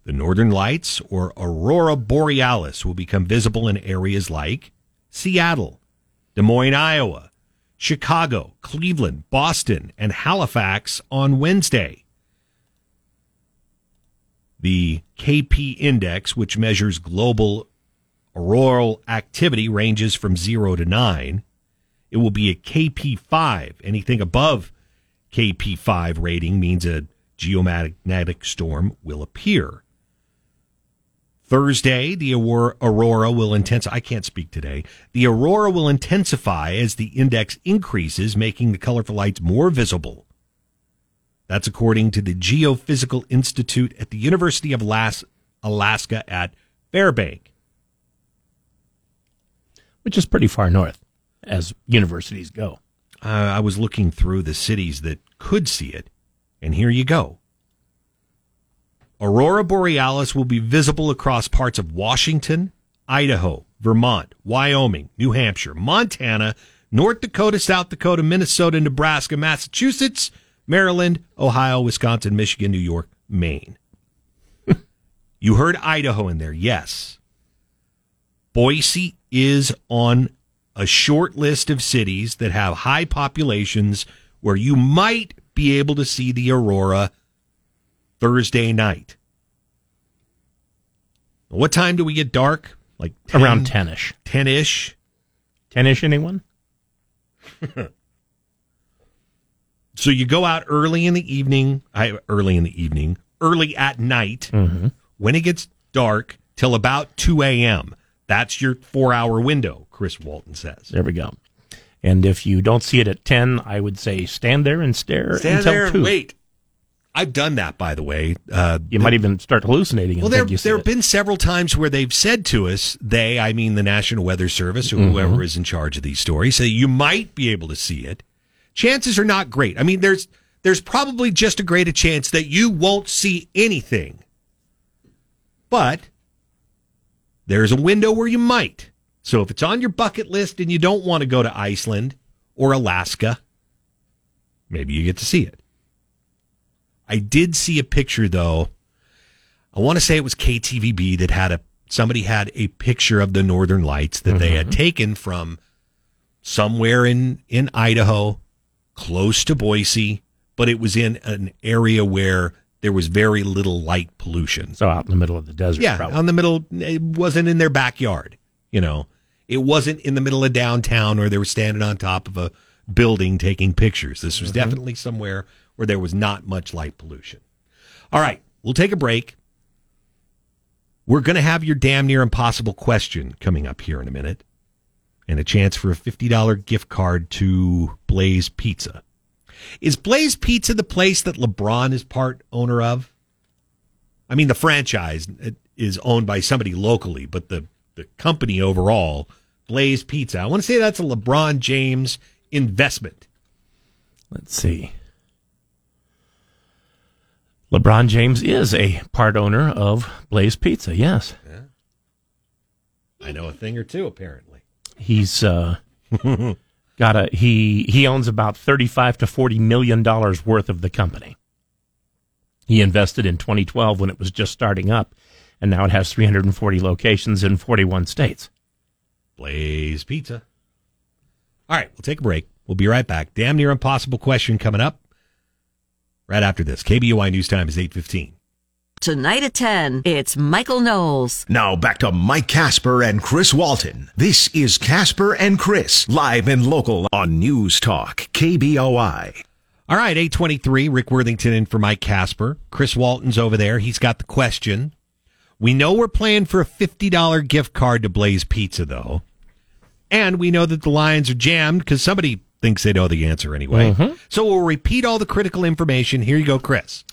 The northern lights, or aurora borealis, will become visible in areas like Seattle, Des Moines, Iowa, Chicago, Cleveland, Boston, and Halifax on Wednesday. The KP index, which measures global auroral activity, ranges from 0 to 9. It will be a KP5. Anything above KP5 rating means a geomagnetic storm will appear. Thursday, the aurora will intensify. I can't speak today. The aurora will intensify as the index increases, making the colorful lights more visible. That's according to the Geophysical Institute at the University of Las- Alaska at Fairbank. Which is pretty far north as universities go. Uh, I was looking through the cities that could see it, and here you go. Aurora Borealis will be visible across parts of Washington, Idaho, Vermont, Wyoming, New Hampshire, Montana, North Dakota, South Dakota, Minnesota, Nebraska, Massachusetts, Maryland, Ohio, Wisconsin, Michigan, New York, Maine. you heard Idaho in there, yes. Boise is on a short list of cities that have high populations where you might be able to see the aurora Thursday night. What time do we get dark? Like 10, Around 10 ish. 10 ish? 10 ish, anyone? So you go out early in the evening, I, early in the evening, early at night, mm-hmm. when it gets dark till about 2 a.m. That's your four hour window, Chris Walton says. There we go. And if you don't see it at 10, I would say stand there and stare Stand until there 2. and wait. I've done that, by the way. Uh, You might even start hallucinating. Well, there think you see there have it. been several times where they've said to us, they, I mean the National Weather Service or Mm-hmm. whoever is in charge of these stories, say you might be able to see it. Chances are not great. I mean, there's there's probably just a greater chance that you won't see anything. But there's a window where you might. So if it's on your bucket list and you don't want to go to Iceland or Alaska, maybe you get to see it. I did see a picture though. I want to say it was KTVB that had a somebody had a picture of the northern lights that they had mm-hmm. taken from somewhere in in Idaho close to Boise, but it was in an area where there was very little light pollution. So out in the middle of the desert. Yeah, probably. on the middle. It wasn't in their backyard. You know, it wasn't in the middle of downtown or they were standing on top of a building taking pictures. This was mm-hmm. definitely somewhere where there was not much light pollution. All right, we'll take a break. We're going to have your damn near impossible question coming up here in a minute and a chance for a $50 gift card to Blaze Pizza. Is Blaze Pizza the place that LeBron is part owner of? I mean, the franchise is owned by somebody locally, but the, the company overall, Blaze Pizza, I want to say that's a LeBron James investment. Let's see. LeBron James is a part owner of Blaze Pizza. Yes, I know a thing or two, apparently. he's uh, got a he he owns about thirty five to forty million dollars worth of the company. He invested in 2012 when it was just starting up, and now it has 340 locations in 41 states. Blaze Pizza. All right, we'll take a break. We'll be right back. Damn near impossible question coming up right after this. KBOI News Time is 815. Tonight at 10, it's Michael Knowles. Now back to Mike Kasper and Chris Walton. This is Kasper and Chris, live and local on News Talk, KBOI. All right, 823, Rick Worthington in for Mike Kasper. Chris Walton's over there. He's got the question. We know we're playing for a $50 gift card to Blaze Pizza, though. And we know that the lines are jammed because somebody thinks they know the answer anyway. Mm-hmm. So we'll repeat all the critical information. Here you go, Chris.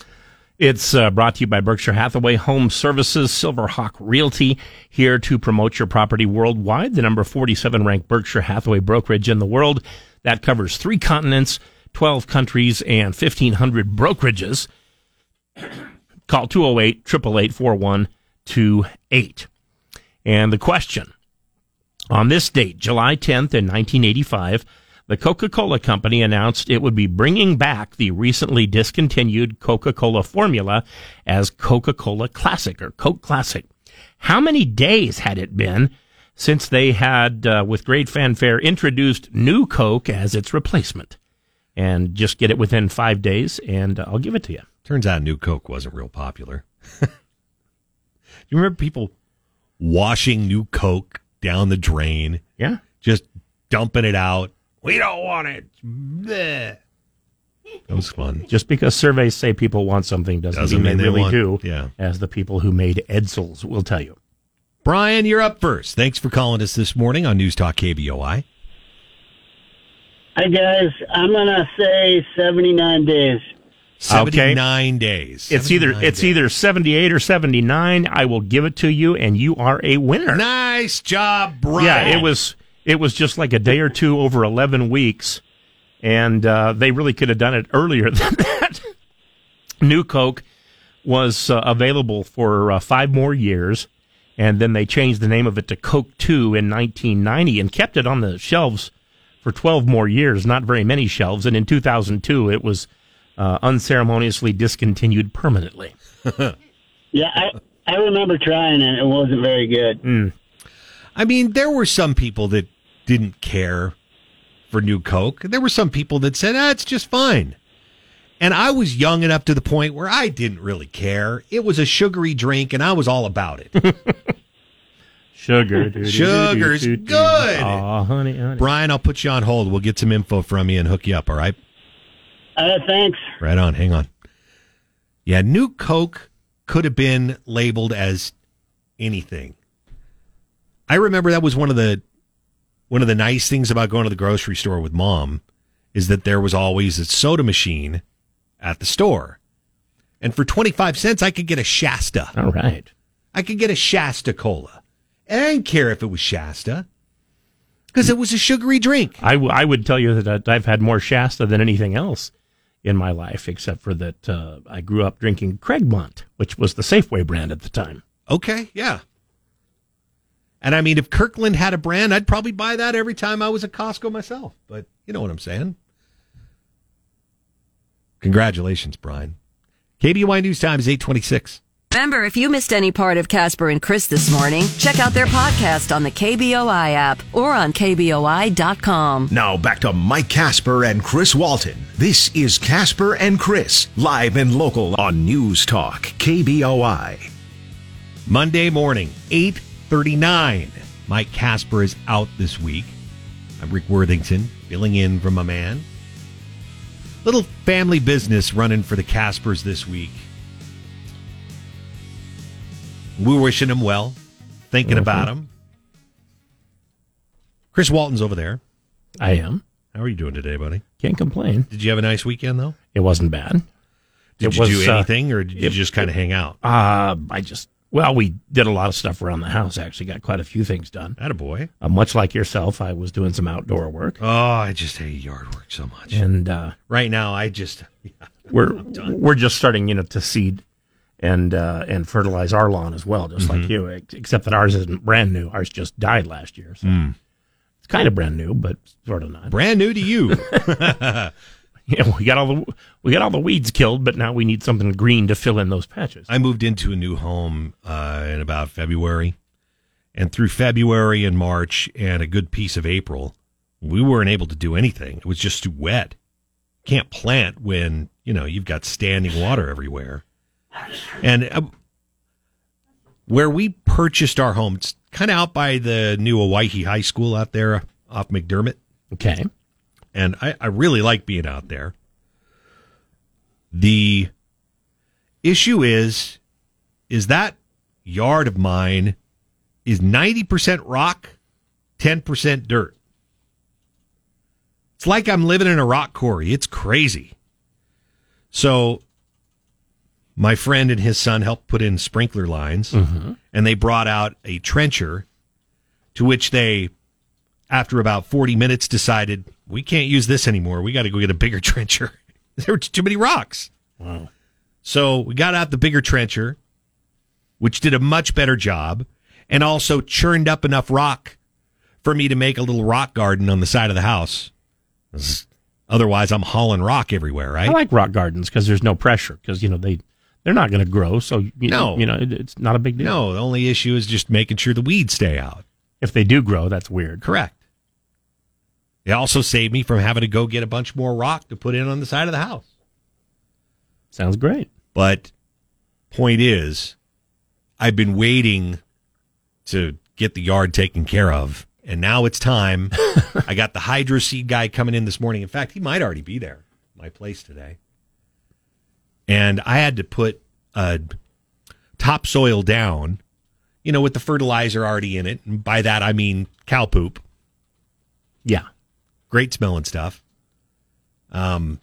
It's uh, brought to you by Berkshire Hathaway Home Services, Silverhawk Realty, here to promote your property worldwide. The number 47 ranked Berkshire Hathaway brokerage in the world. That covers three continents, 12 countries, and 1,500 brokerages. Call 208 888 4128. And the question on this date, July 10th in 1985, the Coca-Cola Company announced it would be bringing back the recently discontinued Coca-Cola formula as Coca-Cola Classic or Coke Classic. How many days had it been since they had, uh, with great fanfare, introduced new Coke as its replacement? And just get it within five days, and uh, I'll give it to you. Turns out New Coke wasn't real popular. you remember people washing New Coke down the drain, Yeah. just dumping it out? We don't want it. Bleh. That was fun. Just because surveys say people want something doesn't, Doesn't mean, mean they they really want- do. yeah. As the people who made Edsels will tell you. Brian, you're up first. Thanks for calling us this morning on News Talk KBOI. Hi guys, I'm gonna say 79 days. 79 days. It's either 79 it's days. either 78 or 79. I will give it to you and you are a winner. Nice job, Brian. Yeah, it was it was just like a day or two over 11 weeks and uh, they really could have done it earlier than that. New Coke was uh, available for uh, 5 more years and then they changed the name of it to Coke 2 in 1990 and kept it on the shelves for 12 more years, not very many shelves and in 2002 it was uh, unceremoniously discontinued permanently. Yeah, I I remember trying it. It wasn't very good. I mean, there were some people that didn't care for New Coke. There were some people that said, ah, it's just fine. And I was young enough to the point where I didn't really care. It was a sugary drink and I was all about it. Sugar, Sugar's good. Aw, honey, honey. Brian, I'll put you on hold. We'll get some info from you and hook you up, all right? Uh, thanks. Right on. Hang on. Yeah, New Coke could have been labeled as anything. I remember that was one of the one of the nice things about going to the grocery store with mom is that there was always a soda machine at the store. And for 25 cents I could get a Shasta. All right. I could get a Shasta cola. And I didn't care if it was Shasta because it was a sugary drink. I, w- I would tell you that I've had more Shasta than anything else in my life, except for that uh, I grew up drinking Cragmont, which was the Safeway brand at the time. Okay, yeah. And I mean, if Kirkland had a brand, I'd probably buy that every time I was at Costco myself. But you know what I'm saying. Congratulations, Brian. KBOI News Time is 826. Remember, if you missed any part of Kasper and Chris this morning, check out their podcast on the KBOI app or on KBOI.com. Now back to Mike Kasper and Chris Walton. This is Kasper and Chris, live and local on News Talk, KBOI. Monday morning, 839. Mike Kasper is out this week. I'm Rick Worthington, filling in for my man. Little family business running for the Kaspers this week. We're wishing him well, thinking Mhm. about him. Chris Walton's over there. I am. How are you doing today, buddy? Can't complain. Did you have a nice weekend, though? It wasn't bad. Did It you was, do uh, anything, or did you just kind of hang out? Uh, I just, well, we did a lot of stuff around the house, actually. Got quite a few things done. Attaboy. Uh, much like yourself, I was doing some outdoor work. Oh, I just hate yard work so much. And uh, right now, I just we're we're just starting, you know, to seed and uh, and fertilize our lawn as well, just like you. ex- Except that ours isn't brand new. Ours just died last year, so Mm. it's kind of brand new, but sort of not. brand new to you. yeah, we got all the we got all the weeds killed, but now we need something green to fill in those patches. I moved into a new home uh, in about February, and through February and March and a good piece of April, we weren't able to do anything. It was just too wet. Can't plant when you know you've got standing water everywhere. And uh, where we purchased our home, it's kind of out by the new Owyhee High School out there off McDermott. Okay. And I, I really like being out there. The issue is, is that yard of mine is 90% rock, 10% dirt. It's like I'm living in a rock quarry. It's crazy. So my friend and his son helped put in sprinkler lines mm-hmm. and they brought out a trencher to which they after about 40 minutes decided we can't use this anymore. We got to go get a bigger trencher. there were too many rocks. Wow. So we got out the bigger trencher, which did a much better job and also churned up enough rock for me to make a little rock garden on the side of the house. Otherwise, I'm hauling rock everywhere, right? I like rock gardens because there's no pressure because you know they they're not going to grow, so you No. you know it, it's not a big deal. No, the only issue is just making sure the weeds stay out. If they do grow, that's weird. Correct. It also saved me from having to go get a bunch more rock to put in on the side of the house. Sounds great. But point is, I've been waiting to get the yard taken care of, and now it's time. I got the hydro seed guy coming in this morning. In fact, he might already be there, my place today. And I had to put uh, topsoil down, you know, with the fertilizer already in it. And by that, I mean cow poop. Yeah. Great smelling stuff. Um,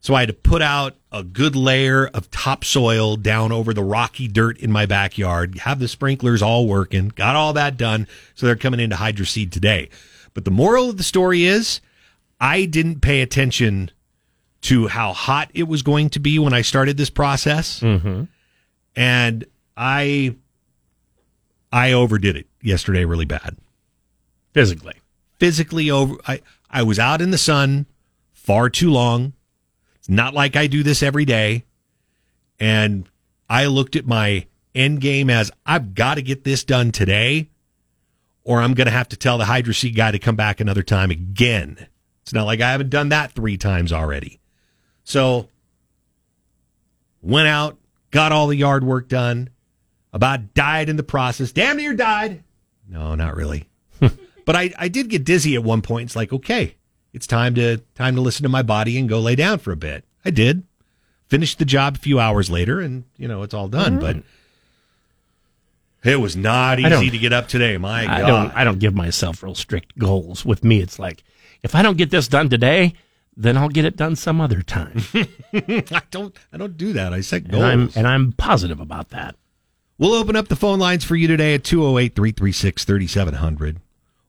so I had to put out a good layer of topsoil down over the rocky dirt in my backyard, have the sprinklers all working, got all that done. So they're coming into hydro seed today. But the moral of the story is I didn't pay attention to how hot it was going to be when I started this process. Mm-hmm. And I I overdid it yesterday really bad. Physically. Physically over I, I was out in the sun far too long. It's not like I do this every day. And I looked at my end game as I've got to get this done today, or I'm going to have to tell the Hydro Seed guy to come back another time again. It's not like I haven't done that three times already. So went out, got all the yard work done, about died in the process. Damn near died. No, not really. But I, I did get dizzy at one point. It's like, okay, it's time to time to listen to my body and go lay down for a bit. I did. Finished the job a few hours later and you know, it's all done. But mm-hmm. it was not easy to get up today. My I God. don't I don't give myself real strict goals. With me, it's like if I don't get this done today, then I'll get it done some other time. I don't I don't do that. I set and goals. I'm and I'm positive about that. We'll open up the phone lines for you today at 208 336 3700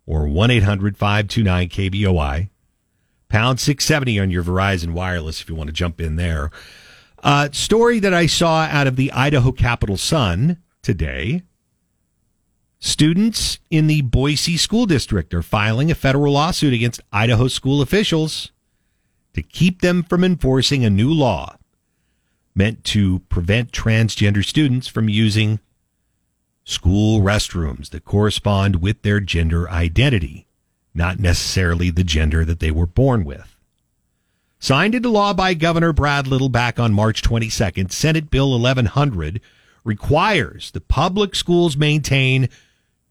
or 1 800 529 KBOI. Pound 670 on your Verizon Wireless if you want to jump in there. Uh, story that I saw out of the Idaho Capital Sun today Students in the Boise School District are filing a federal lawsuit against Idaho school officials to keep them from enforcing a new law meant to prevent transgender students from using school restrooms that correspond with their gender identity, not necessarily the gender that they were born with. Signed into law by Governor Brad Little back on March 22nd, Senate Bill 1100 requires the public schools maintain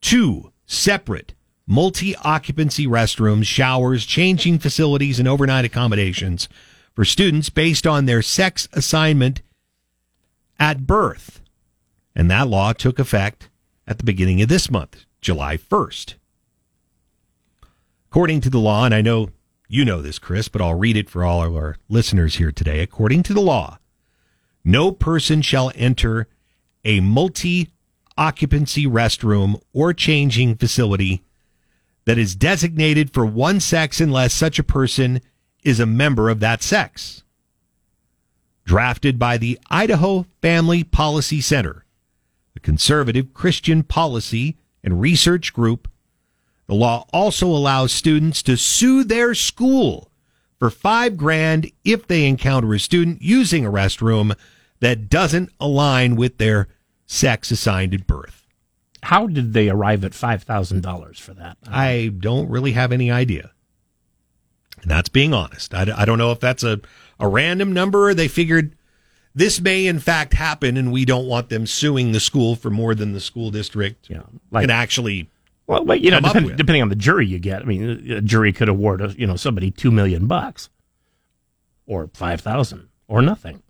two separate multi occupancy restrooms, showers, changing facilities, and overnight accommodations for students based on their sex assignment at birth. And that law took effect at the beginning of this month, July 1st. According to the law, and I know you know this, Chris, but I'll read it for all of our listeners here today. According to the law, no person shall enter a multi occupancy restroom or changing facility that is designated for one sex unless such a person is a member of that sex. Drafted by the Idaho Family Policy Center, conservative Christian policy and research group, the law also allows students to sue their school for five grand if they encounter a student using a restroom that doesn't align with their sex assigned at birth. How did they arrive at $5,000 for that? I don't really have any idea. And that's being honest. I, I don't know if that's a, a random number or they figured this may in fact happen and we don't want them suing the school for more than the school district Yeah, like- can actually. Well, but, you know, depend, depending on the jury you get, I mean, a jury could award a, you know somebody two million bucks, or five thousand, or nothing.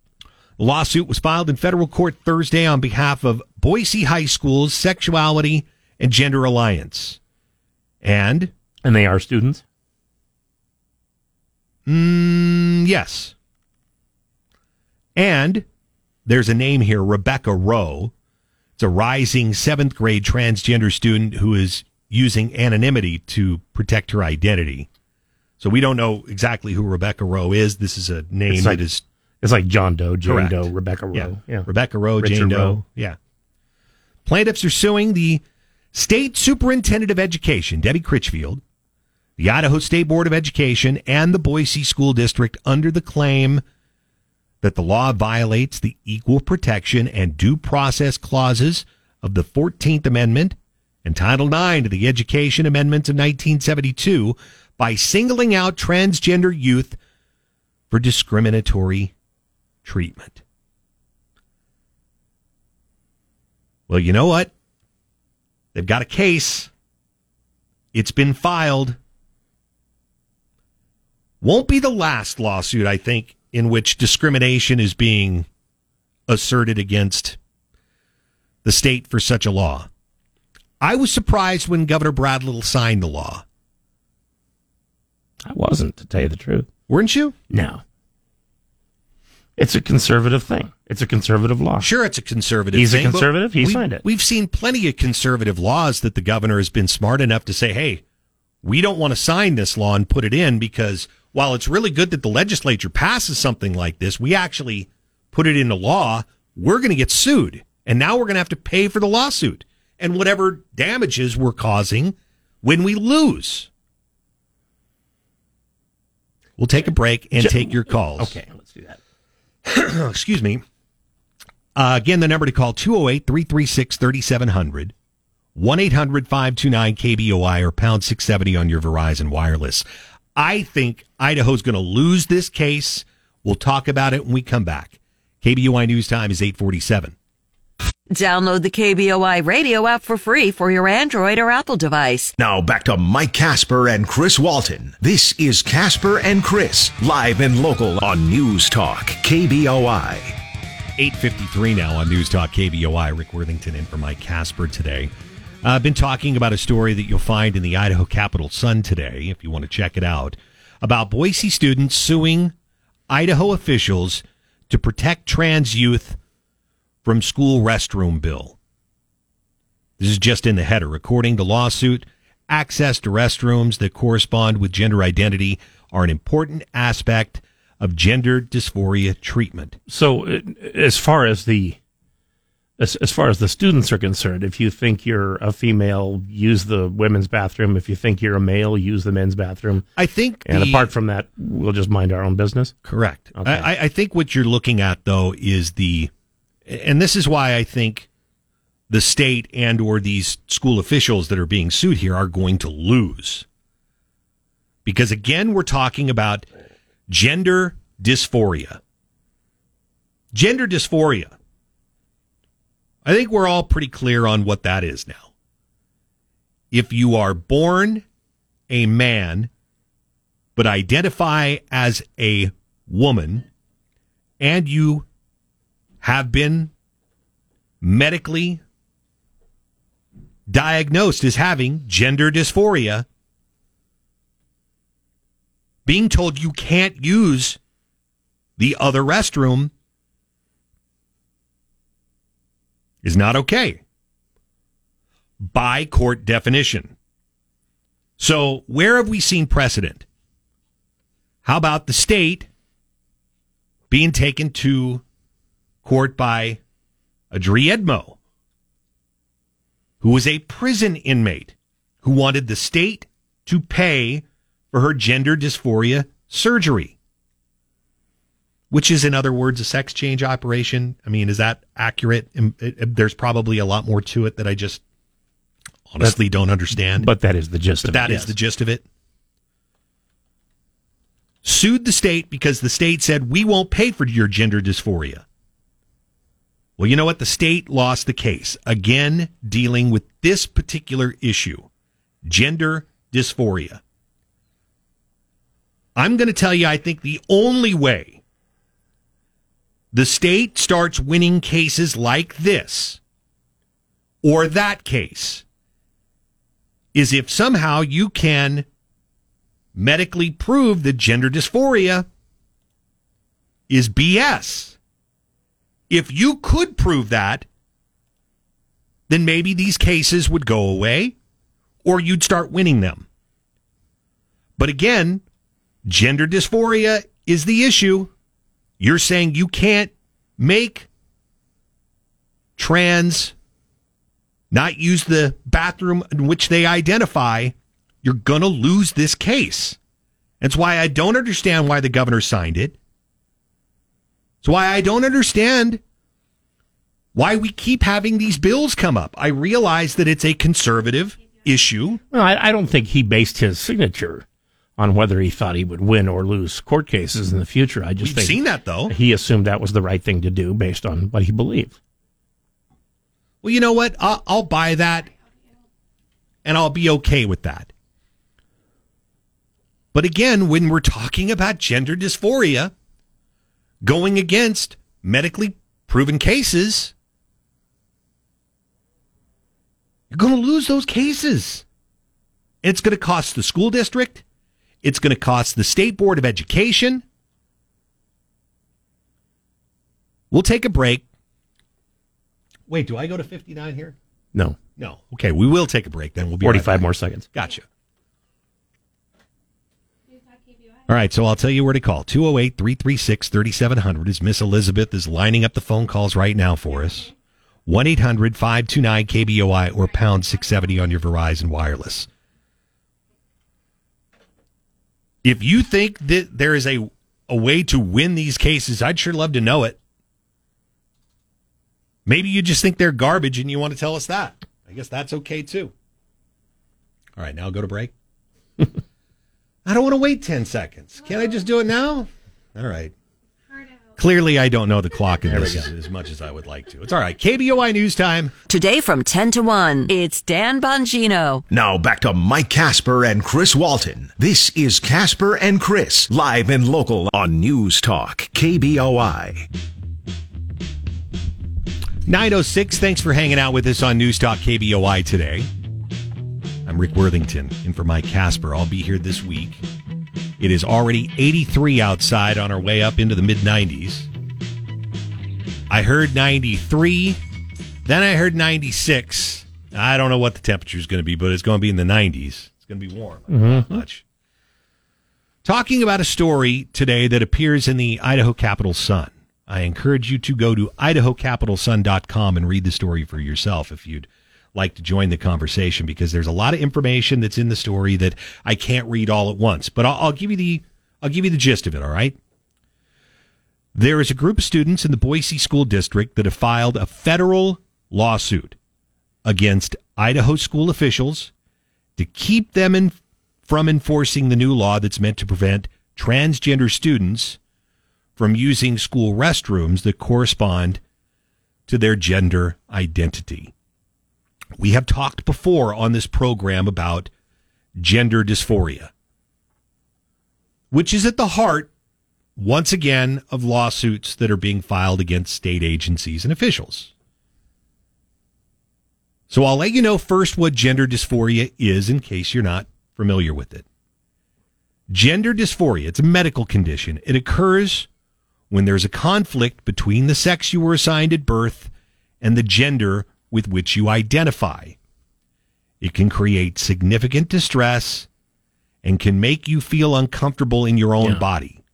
The lawsuit was filed in federal court Thursday on behalf of Boise High School's Sexuality and Gender Alliance. And, And they are students. mm, yes. And there's a name here, Rebecca Roe. It's a rising seventh grade transgender student who is using anonymity to protect her identity. So we don't know exactly who Rebecca Roe is. This is a name It's like- that is It's like John Doe, Jane Correct. Doe, Rebecca Roe. Yeah. Yeah, Rebecca Roe, Richard Jane Doe. Roe. Yeah. Plaintiffs are suing the State Superintendent of Education, Debbie Critchfield, the Idaho State Board of Education, and the Boise School District under the claim that the law violates the equal protection and due process clauses of the 14th Amendment and Title IX to the Education Amendments of 1972 by singling out transgender youth for discriminatory treatment. Well, you know what? They've got a case. It's been filed. Won't be the last lawsuit, I think, in which discrimination is being asserted against the state for such a law. I was surprised when Governor Brad Little signed the law. I wasn't, to tell you the truth. Weren't you? No. It's a conservative thing. It's a conservative law. Sure, it's a conservative. He's a thing, but conservative. He signed it. We've seen plenty of conservative laws that the governor has been smart enough to say, "Hey, we don't want to sign this law and put it in because while it's really good that the legislature passes something like this, we actually put it into law. We're going to get sued, and now we're going to have to pay for the lawsuit and whatever damages we're causing when we lose." We'll take a break and take your calls. Okay, let's do that. excuse me. Uh, again, the number to call 208 336 3700, 1 800 529 KBOI, or pound 670 on your Verizon Wireless. I think Idaho's going to lose this case. We'll talk about it when we come back. KBOI News Time is 847. Download the KBOI radio app for free for your Android or Apple device. Now back to Mike Kasper and Chris Walton. This is Kasper and Chris, live and local on News Talk, KBOI. 853 now on News Talk KBOI. Rick Worthington in for Mike Kasper today. Uh, I've been talking about a story that you'll find in the Idaho Capital Sun today, if you want to check it out, about Boise students suing Idaho officials to protect trans youth from school restroom bill. This is just in the header. According to lawsuit, access to restrooms that correspond with gender identity are an important aspect of gender dysphoria treatment. So, uh, as far as the as, as far as the students are concerned, if you think you're a female, use the women's bathroom. If you think you're a male, use the men's bathroom. I think, and the- apart from that, we'll just mind our own business. Correct. Okay. I, I- I think what you're looking at though is the, and this is why I think the state and or these school officials that are being sued here are going to lose. Because again, we're talking about gender dysphoria. Gender dysphoria. I think we're all pretty clear on what that is now. If you are born a man but identify as a woman and you have been medically diagnosed as having gender dysphoria, being told you can't use the other restroom is not okay by court definition. So, where have we seen precedent? How about the state being taken to court by Adree Edmo, who was a prison inmate who wanted the state to pay for her gender dysphoria surgery? Which is, in other words, a sex change operation. I mean, is that accurate? There's probably a lot more to it that I just honestly don't understand. But that is the gist But of it. that is yes. the gist of it. Sued the state because the state said, we won't pay for your gender dysphoria. Well, you know what? The state lost the case. Again, dealing with this particular issue gender dysphoria. I'm going to tell you, I think the only way the state starts winning cases like this or that case is if somehow you can medically prove that gender dysphoria is BS. If you could prove that, then maybe these cases would go away or you'd start winning them. But again, gender dysphoria is the issue. You're saying you can't make trans not use the bathroom in which they identify, you're going to lose this case. That's why I don't understand why the governor signed it. It's why I don't understand why we keep having these bills come up. I realize that it's a conservative issue. Well, I, I don't think he based his signature on whether he thought he would win or lose court cases in the future. I just We've think seen that, though. He assumed that was the right thing to do based on what he believed. Well, you know what? I'll, I'll buy that and I'll be okay with that. But again, when we're talking about gender dysphoria going against medically proven cases, you're going to lose those cases. It's going to cost the school district. It's going to cost the State Board of Education. We'll take a break. Wait, do I go to 59 here? No. No. Okay, we will take a break then. We'll be 45 right more seconds. Gotcha. All right, so I'll tell you where to call. 208 336 3700 is Miss Elizabeth is lining up the phone calls right now for us. 1 800 529 KBOI or pound 670 on your Verizon Wireless. If you think that there is a, a way to win these cases, I'd sure love to know it. Maybe you just think they're garbage and you want to tell us that. I guess that's okay too. All right, now go to break. I don't want to wait 10 seconds. Can't I just do it now? All right. Clearly, I don't know the clock in this as, as much as I would like to. It's all right. KBOI News Time. Today from 10 to 1, it's Dan Bongino. Now back to Mike Kasper and Chris Walton. This is Kasper and Chris, live and local on News Talk, KBOI. 906, thanks for hanging out with us on News Talk KBOI today. I'm Rick Worthington, in for Mike Kasper. I'll be here this week. It is already 83 outside on our way up into the mid 90s. I heard 93, then I heard 96. I don't know what the temperature is going to be, but it's going to be in the 90s. It's going to be warm. Not mm-hmm. much. Talking about a story today that appears in the Idaho Capital Sun. I encourage you to go to idahocapitalsun.com and read the story for yourself if you'd like to join the conversation because there's a lot of information that's in the story that I can't read all at once. But I'll, I'll give you the I'll give you the gist of it. All right. There is a group of students in the Boise School District that have filed a federal lawsuit against Idaho school officials to keep them in, from enforcing the new law that's meant to prevent transgender students from using school restrooms that correspond to their gender identity. We have talked before on this program about gender dysphoria, which is at the heart, once again, of lawsuits that are being filed against state agencies and officials. So I'll let you know first what gender dysphoria is in case you're not familiar with it. Gender dysphoria, it's a medical condition. It occurs when there's a conflict between the sex you were assigned at birth and the gender with which you identify. It can create significant distress and can make you feel uncomfortable in your own Yeah. body.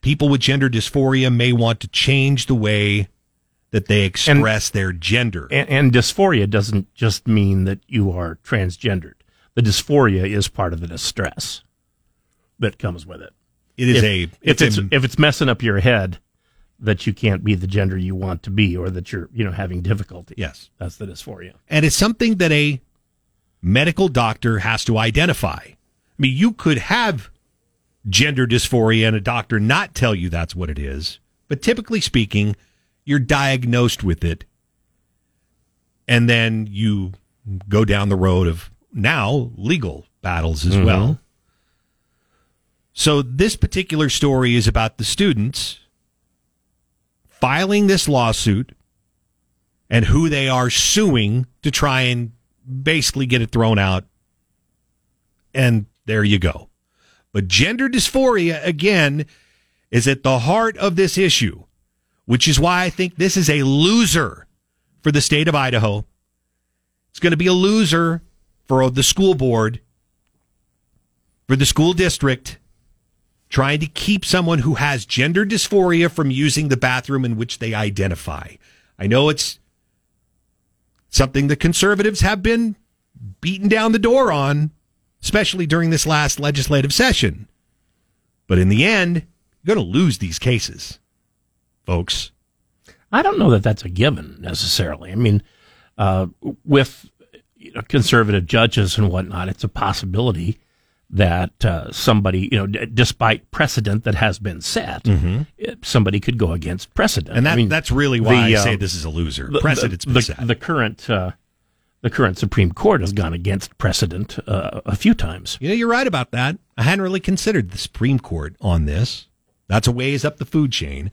People with gender dysphoria may want to change the way that they express their gender. And, and dysphoria doesn't just mean that you are transgendered. The dysphoria is part of the distress that comes with it. It is if, a- if it's it's a- if it's messing up your head that you can't be the gender you want to be or that you're you know having difficulty. Yes. That's the dysphoria. and it's something that a medical doctor has to identify. I mean, you could have gender dysphoria and a doctor not tell you that's what it is, but typically speaking, you're diagnosed with it, and then you go down the road of now legal battles as mm-hmm. well. So, this particular story is about the students filing this lawsuit and who they are suing to try and basically get it thrown out. And there you go. But gender dysphoria, again, is at the heart of this issue, which is why I think this is a loser for the state of Idaho. It's going to be a loser for the school board, for the school district, trying to keep someone who has gender dysphoria from using the bathroom in which they identify. I know it's something the conservatives have been beaten down the door on, especially during this last legislative session. But in the end, you're going to lose these cases, folks. I don't know that that's a given necessarily. I mean, uh, with you know, conservative judges and whatnot, it's a possibility that uh, somebody, you know, d- despite precedent that has been set, it- somebody could go against precedent. Mm-hmm. And that, I mean, that's really why the, I say uh, this is a loser. the- Precedent's the, been the, set. the current uh, the current Supreme Court has gone against precedent uh, a few times. You know, you're right about that. I hadn't really considered the Supreme Court on this. That's a ways up the food chain.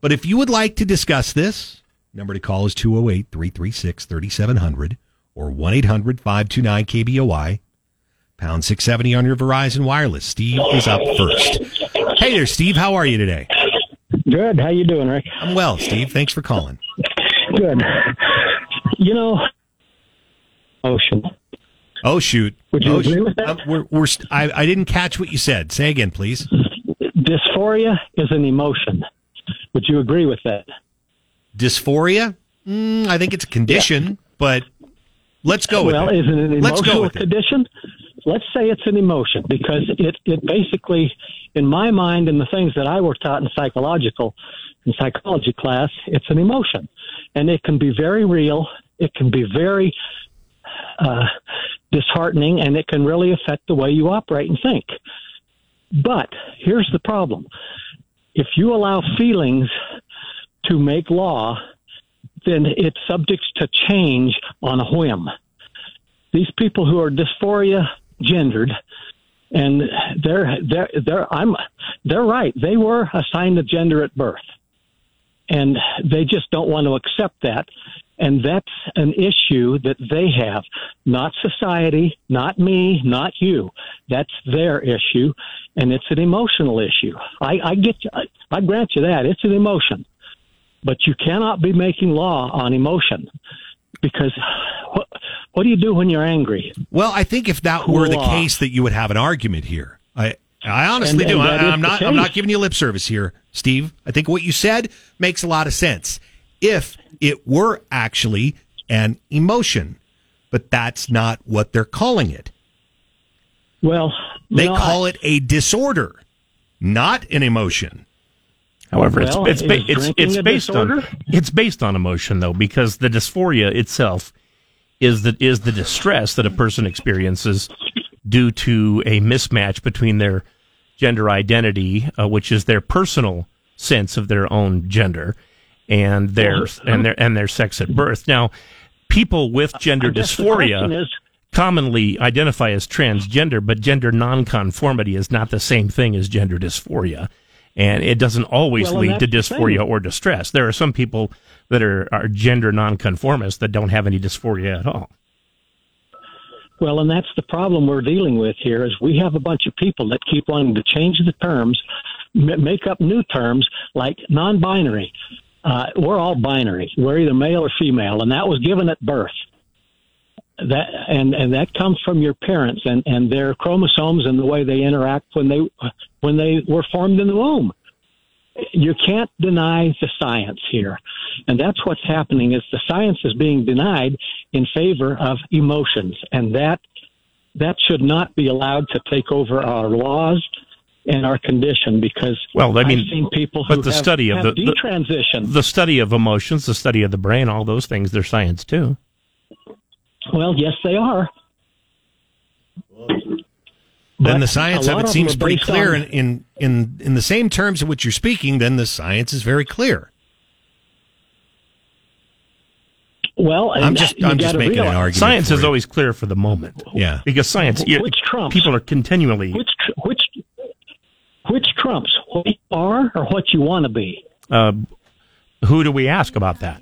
But if you would like to discuss this, number to call is 208 336 3700 or 1 800 529 KBOI, pound 670 on your Verizon Wireless. Steve is up first. Hey there, Steve. How are you today? Good. How you doing, Rick? I'm well, Steve. Thanks for calling. Good. You know, ocean. Oh, shoot. Would you oh, agree shoot. with that? Uh, we're, we're st- I, I didn't catch what you said. Say again, please. Dysphoria is an emotion. Would you agree with that? Dysphoria? Mm, I think it's a condition, but let's go with well, it. is it an Let's go emotional condition? it. Let's say it's an emotion because it, it basically, in my mind and the things that I were taught in psychological in psychology class, it's an emotion, and it can be very real. It can be very uh, disheartening, and it can really affect the way you operate and think. But here's the problem: if you allow feelings to make law, then it's subject to change on a whim. These people who are dysphoria gendered, and they're they're they're I'm they're right. They were assigned a gender at birth, and they just don't want to accept that. And that's an issue that they have, not society, not me, not you. That's their issue, and it's an emotional issue. I, I get, you, I, I grant you that it's an emotion, but you cannot be making law on emotion because what, what do you do when you're angry? Well, I think if that were the off. case, that you would have an argument here. I I honestly And- do. and I, I'm not. I'm not giving you lip service here, Steve. I think what you said makes a lot of sense if it were actually an emotion, but that's not what they're calling it. Well, They no, call it a disorder, not an emotion. However, Well, it's it's ba- it's it's a based on it's based on emotion though because the dysphoria itself is the is the distress that a person experiences due to a mismatch between their gender identity, uh, which is their personal sense of their own gender, and their and their and their sex at birth. Now, people with gender I guess the dysphoria is- commonly identify as transgender, but gender nonconformity is not the same thing as gender dysphoria. And it doesn't always Well, lead to dysphoria or distress. There are some people that are, are gender nonconformists that don't have any dysphoria at all. Well, and that's the problem we're dealing with here is we have a bunch of people that keep wanting to change the terms, m- make up new terms like non-binary. Uh, we're all binary. We're either male or female, and that was given at birth. That and and that comes from your parents and and their chromosomes and the way they interact when they when they were formed in the womb. You can't deny the science here, and that's what's happening. Is the science is being denied in favor of emotions, and that that should not be allowed to take over our laws and our condition because Well, I mean, I've seen people who but the have, study of the, the detransition. the study of emotions, the study of the brain, all those things, they're science too. Well, yes, they are. then the science of it of seems pretty clear on- in, in in in the same terms in which you're speaking. Then the science is very clear. Well, and I'm just I'm just gotta making an argument. Science is it. always clear for the moment. Yeah. Because science, Wh- you- which trumps? people are continually. Which tr- which which trumps what you are or what you want to be? Uh, who do we ask about that?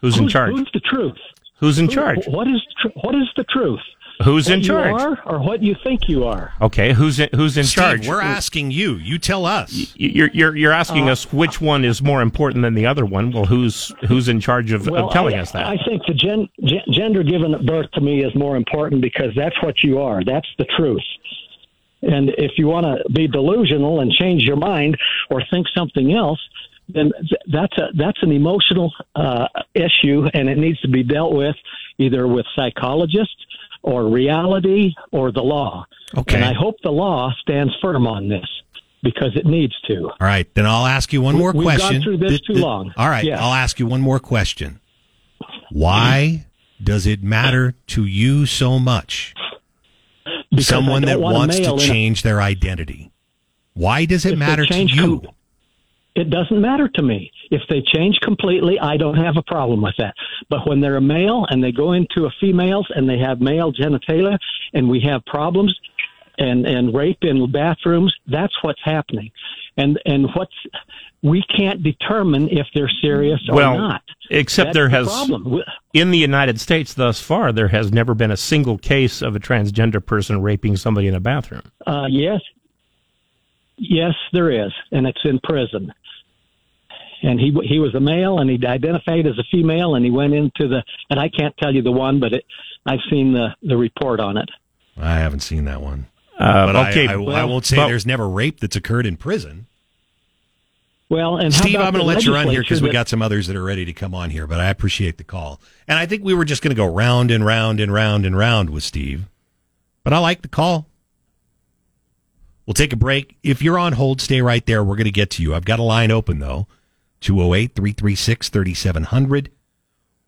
Who's in charge? Who's the truth? Who's in Who- charge? What is tr- what is the truth? Who's What in you charge? are or what you think you are? Okay, who's in, who's in Steve, charge? We're asking you. You tell us. You're you're you're asking Uh, us which one is more important than the other one. Well, who's who's in charge of, Well, of telling I, us that? I think the gen, gen, gender given at birth to me is more important because that's what you are. That's the truth. And if you want to be delusional and change your mind or think something else, then that's a that's an emotional uh, issue, and it needs to be dealt with either with psychologists or reality or the law. Okay. And I hope the law stands firm on this because it needs to. All right, then I'll ask you one more we've gone question. through this Th- too long. All right. I'll ask you one more question. Why does it matter to you so much? Because Someone that want wants to in a- change their identity. Why does it matter to you? com- it doesn't matter to me. If they change completely, I don't have a problem with that. But when they're a male and they go into a female's and they have male genitalia and we have problems and, and rape in bathrooms, that's what's happening. And, and what's, we can't determine if they're serious or well, not. except That's there the has problem. in the United States thus far there has never been a single case of a transgender person raping somebody in a bathroom. Uh, yes, yes, there is, and it's in prison. And he he was a male, and he identified as a female, and he went into the and I can't tell you the one, but it I've seen the the report on it. I haven't seen that one. Uh, but I- okay, I, I, well, won't say but- there's never rape that's occurred in prison. Well, and how Steve, I'm going to let you run here because we got some others that are ready to come on here, but I appreciate the call. And I think we were just going to go round and round and round and round with Steve, but I like the call. We'll take a break. If you're on hold, stay right there. We're going to get to you. I've got a line open, though 208 336 3700,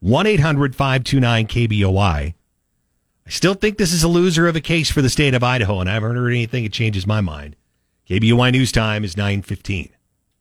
1 800 529 KBOI. I still think this is a loser of a case for the state of Idaho, and I haven't heard anything that changes my mind. KBOI News Time is 915.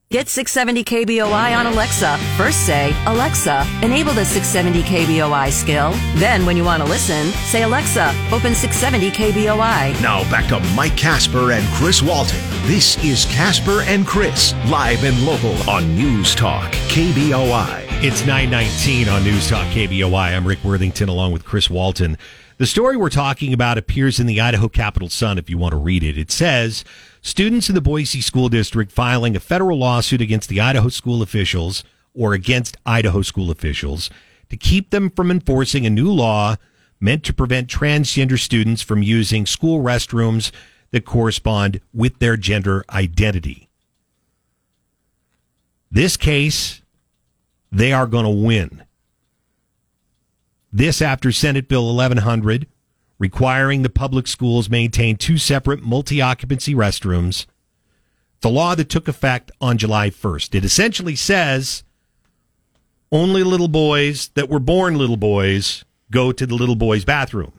Get 670 KBOI on Alexa. First say, Alexa, enable the 670 KBOI skill. Then, when you want to listen, say, Alexa, open 670 KBOI. Now back to Mike Kasper and Chris Walton. This is Kasper and Chris, live and local on News Talk, KBOI. It's 919 on News Talk KBOI. I'm Rick Worthington along with Chris Walton. The story we're talking about appears in the Idaho Capital Sun if you want to read it. It says students in the Boise School District filing a federal lawsuit against the Idaho school officials or against Idaho school officials to keep them from enforcing a new law meant to prevent transgender students from using school restrooms that correspond with their gender identity. This case, they are going to win. This after Senate Bill 1100, requiring the public schools maintain two separate multi occupancy restrooms. The law that took effect on July 1st. It essentially says only little boys that were born little boys go to the little boys' bathroom.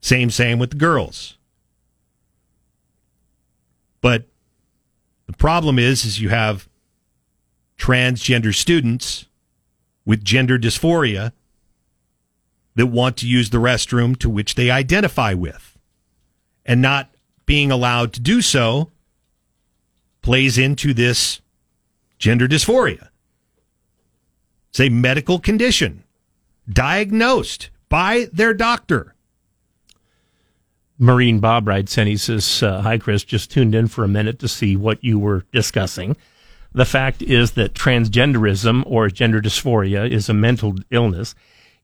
Same, same with the girls. But the problem is, is you have transgender students with gender dysphoria that want to use the restroom to which they identify with and not being allowed to do so plays into this gender dysphoria. It's a medical condition diagnosed by their doctor. Marine Bob writes and he says, uh, Hi, Chris, just tuned in for a minute to see what you were discussing. The fact is that transgenderism or gender dysphoria is a mental illness.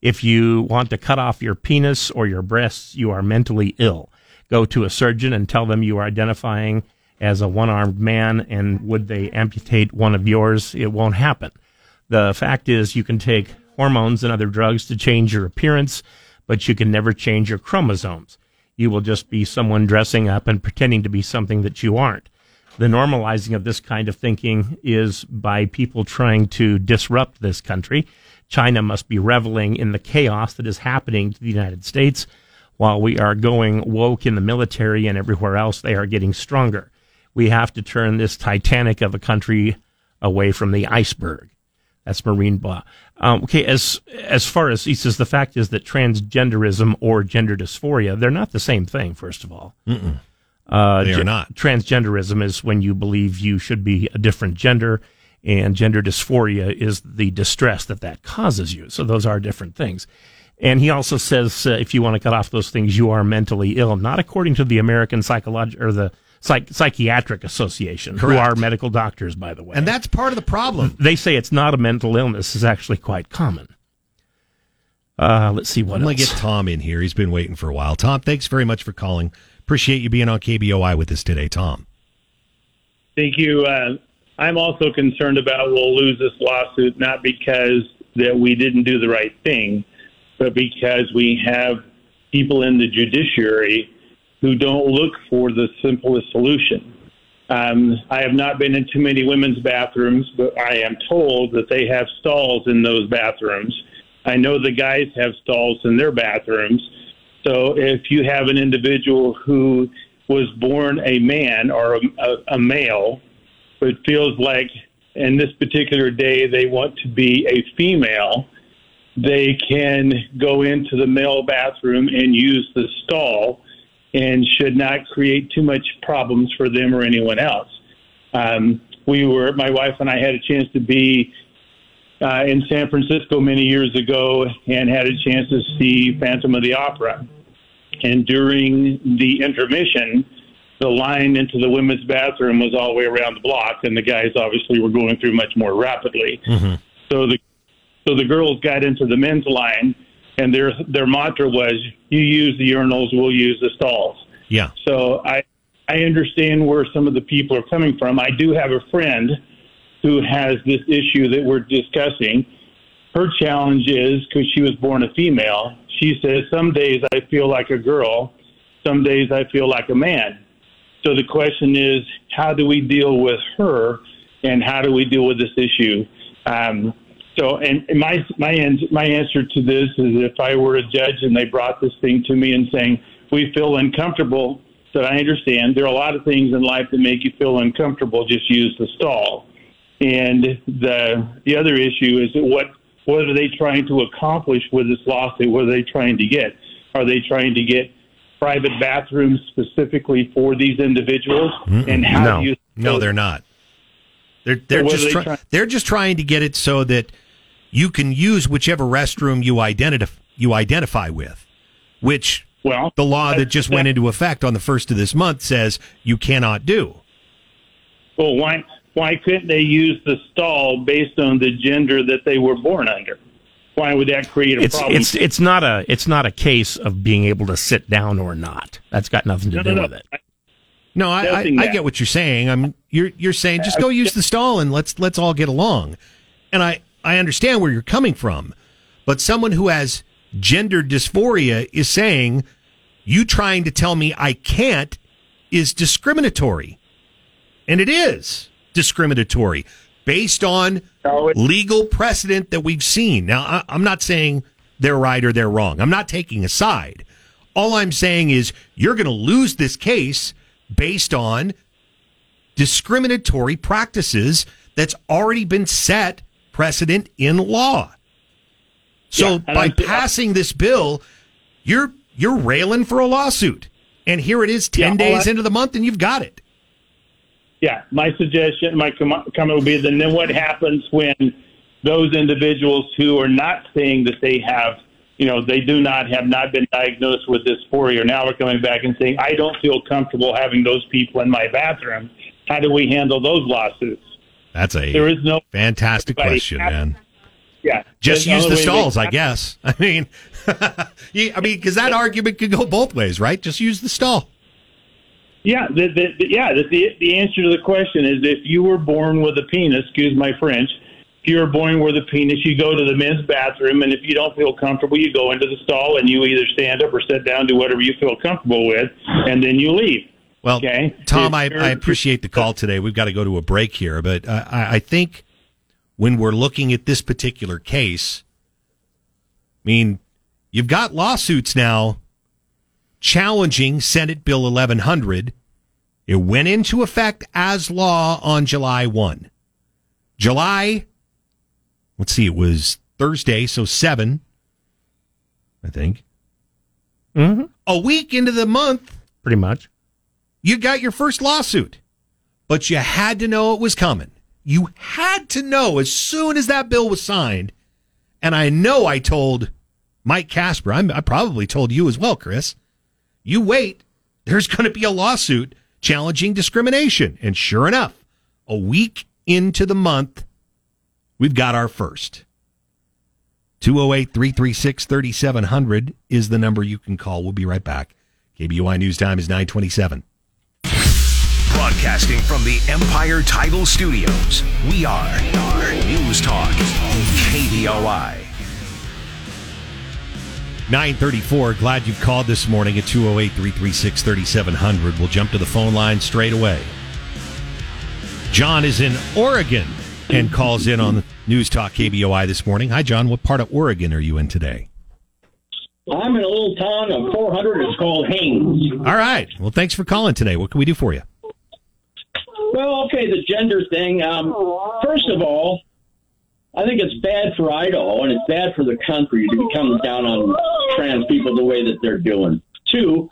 If you want to cut off your penis or your breasts, you are mentally ill. Go to a surgeon and tell them you are identifying as a one armed man and would they amputate one of yours? It won't happen. The fact is, you can take hormones and other drugs to change your appearance, but you can never change your chromosomes you will just be someone dressing up and pretending to be something that you aren't. The normalizing of this kind of thinking is by people trying to disrupt this country. China must be reveling in the chaos that is happening to the United States while we are going woke in the military and everywhere else. They are getting stronger. We have to turn this Titanic of a country away from the iceberg. That's Marine Blah. Um, okay, as as far as he says, the fact is that transgenderism or gender dysphoria, they're not the same thing. First of all, uh, they are not. Transgenderism is when you believe you should be a different gender, and gender dysphoria is the distress that that causes you. So those are different things. And he also says uh, if you want to cut off those things, you are mentally ill, not according to the American psychological or the Psych- Psychiatric Association, Correct. who are medical doctors, by the way. And that's part of the problem. They say it's not a mental illness; is actually quite common. Uh, let's see what I'm going to get Tom in here. He's been waiting for a while. Tom, thanks very much for calling. Appreciate you being on KBOI with us today, Tom. Thank you. Uh, I'm also concerned about we'll lose this lawsuit not because that we didn't do the right thing, but because we have people in the judiciary who don't look for the simplest solution. Um, I have not been in too many women's bathrooms, but I am told that they have stalls in those bathrooms. I know the guys have stalls in their bathrooms. So if you have an individual who was born a man or a, a, a male, but feels like in this particular day they want to be a female, they can go into the male bathroom and use the stall and should not create too much problems for them or anyone else. Um, we were, my wife and I had a chance to be uh, in San Francisco many years ago and had a chance to see Phantom of the Opera. And during the intermission, the line into the women's bathroom was all the way around the block, and the guys obviously were going through much more rapidly. So the so the girls got into the men's line, and their their mantra was, "You use the urinals, we'll use the stalls." Yeah. So I I understand where some of the people are coming from. I do have a friend who has this issue that we're discussing. Her challenge is because she was born a female. She says some days I feel like a girl, some days I feel like a man. So the question is, how do we deal with her, and how do we deal with this issue? Um, so, and, my my ans- my answer to this is, if I were a judge and they brought this thing to me and saying we feel uncomfortable, that I understand there are a lot of things in life that make you feel uncomfortable. Just use the stall. And the the other issue is what what are they trying to accomplish with this lawsuit? What are they trying to get? Are they trying to get private bathrooms specifically for these individuals? And how no, do you no, they're not. They're they're are just they try- trying- they're just trying to get it so that you can use whichever restroom you identify you identify with, which well the law that just went into effect on the first of this month says you cannot do. Well, why why couldn't they use the stall based on the gender that they were born under? why would that create a it's problem? it's it's not a it's not a case of being able to sit down or not. That's got nothing to No, do no, no. with it. No, I, I, I get what you're saying. I'm you're you're saying just go use the stall and let's let's all get along. And I I understand where you're coming from, but someone who has gender dysphoria is saying you trying to tell me I can't is discriminatory, and it is discriminatory based on legal precedent that we've seen. Now I, I'm not saying they're right or they're wrong. I'm not taking a side. All I'm saying is you're going to lose this case based on discriminatory practices that's already been set precedent in law. So Yeah, by I'm- passing this bill, you're you're railing for a lawsuit. And here it is 10 Yeah, days I- into the month and you've got it. Yeah, my suggestion, my com- comment would be then, then what happens when those individuals who are not saying that they have, you know, they do not have not been diagnosed with dysphoria now are coming back and saying, I don't feel comfortable having those people in my bathroom. How do we handle those lawsuits? That's a There is no fantastic question, man. Yeah, Just use the stalls, I guess. I mean, you- I mean, because that argument could go both ways, right? Just use the stall. Yeah, the, the, the, yeah. The, the the answer to the question is if you were born with a penis, excuse my French, if you were born with a penis, you go to the men's bathroom, and if you don't feel comfortable, you go into the stall and you either stand up or sit down, do whatever you feel comfortable with, and then you leave. Well, Okay. Tom, I, I appreciate the call today. We've got to go to a break here, but uh, I, I think when we're looking at this particular case, I mean, you've got lawsuits now challenging Senate Bill 1100. It went into effect as law on July 1. July, let's see, it was Thursday, so 7, I think. Mm-hmm. A week into the month, Pretty much. you got your first lawsuit, but you had to know it was coming. You had to know as soon as that bill was signed. And I know I told Mike Kasper, I'm, I probably told you as well, Chris. You wait, there's going to be a lawsuit challenging discrimination. And sure enough, a week into the month, we've got our first. 208 336 3700 is the number you can call. We'll be right back. KBOI News Time is 927. Broadcasting from the Empire Title Studios, we are News Talk, KBOI. 934. Glad you've called this morning at 208 336 3700. We'll jump to the phone line straight away. John is in Oregon and calls in on News Talk KBOI this morning. Hi, John. What part of Oregon are you in today? I'm in a little town of 400. It's called Haines. All right. Well, thanks for calling today. What can we do for you? Well, okay, the gender thing. Um, first of all, I think it's bad for Idaho and it's bad for the country to be coming down on trans people the way that they're doing. Two,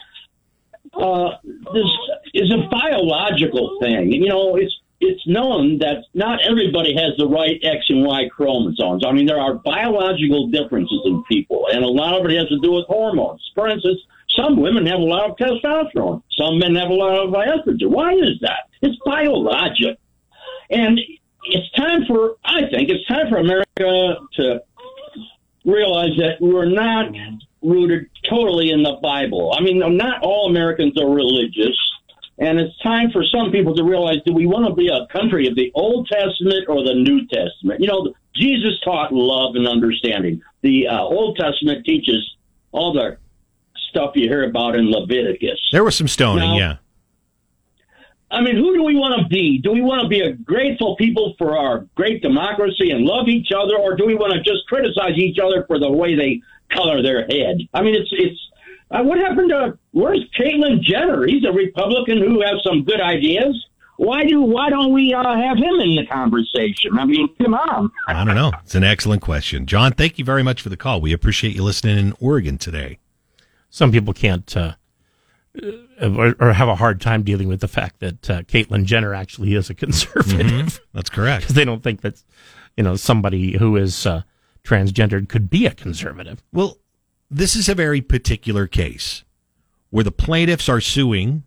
uh, this is a biological thing. You know, it's it's known that not everybody has the right X and Y chromosomes. I mean, there are biological differences in people, and a lot of it has to do with hormones. For instance, some women have a lot of testosterone, some men have a lot of estrogen. Why is that? It's biologic, and it's time for I think it's time for America to realize that we're not rooted totally in the Bible. I mean, not all Americans are religious. And it's time for some people to realize do we want to be a country of the Old Testament or the New Testament? You know, Jesus taught love and understanding. The uh, Old Testament teaches all the stuff you hear about in Leviticus. There was some stoning, Now- yeah. I mean, who do we want to be? Do we want to be a grateful people for our great democracy and love each other, or do we want to just criticize each other for the way they color their head? I mean, it's it's. Uh, what happened to where's Caitlyn Jenner? He's a Republican who has some good ideas. Why do why don't we uh, have him in the conversation? I mean, come on. I don't know. It's an excellent question. John, thank you very much for the call. We appreciate you listening in Oregon today. Some people can't uh, uh, or, or have a hard time dealing with the fact that uh, Caitlyn Jenner actually is a conservative. Mhm. That's correct. Because they don't think that you know somebody who is uh, transgendered could be a conservative. Well, this is a very particular case where the plaintiffs are suing.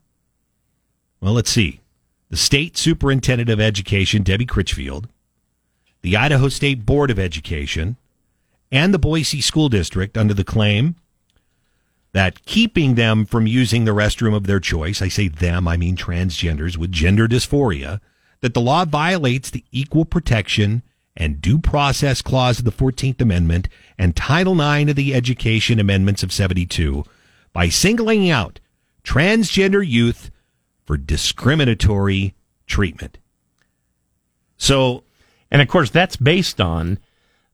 Well, let's see. The state superintendent of education, Debbie Critchfield, the Idaho State Board of Education, and the Boise School District under the claim that keeping them from using the restroom of their choice, I say them, I mean transgenders with gender dysphoria, that the law violates the equal protection and due process clause of the 14th Amendment and Title IX of the Education Amendments of 72 by singling out transgender youth for discriminatory treatment. So, and of course, that's based on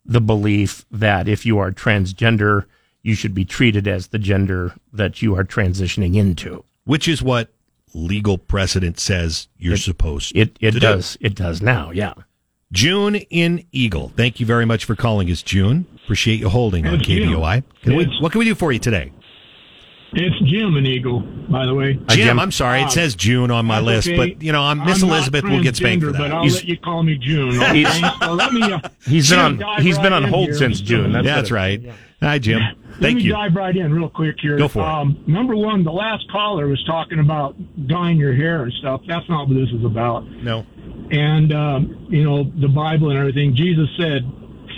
the belief that if you are transgender, you should be treated as the gender that you are transitioning into. Which is what legal precedent says you're it, supposed it, it to does. do. It does now, yeah. June in Eagle. Thank you very much for calling us, June. Appreciate you holding on KBOI. Can we, what can we do for you today? It's Jim and Eagle, by the way. Jim, Jim. I'm sorry. It says June on my list, okay. but you know, I'm Miss Elizabeth will get spanked for that. But I'll he's, let you call me June. Okay? so let me. Uh, he's been on. He's right been on hold since June. That's, that's right. Yeah. Hi, Jim. Thank Let me you. dive right in real quick here. Go for um, it. Number one, the last caller was talking about dyeing your hair and stuff. That's not what this is about. No. And um, you know the Bible and everything. Jesus said,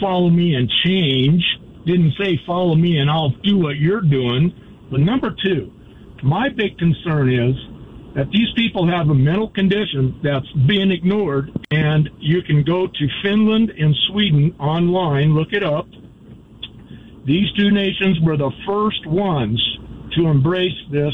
"Follow me and change." Didn't say follow me and I'll do what you're doing. But number two, my big concern is that these people have a mental condition that's being ignored, and you can go to Finland and Sweden online, look it up. These two nations were the first ones to embrace this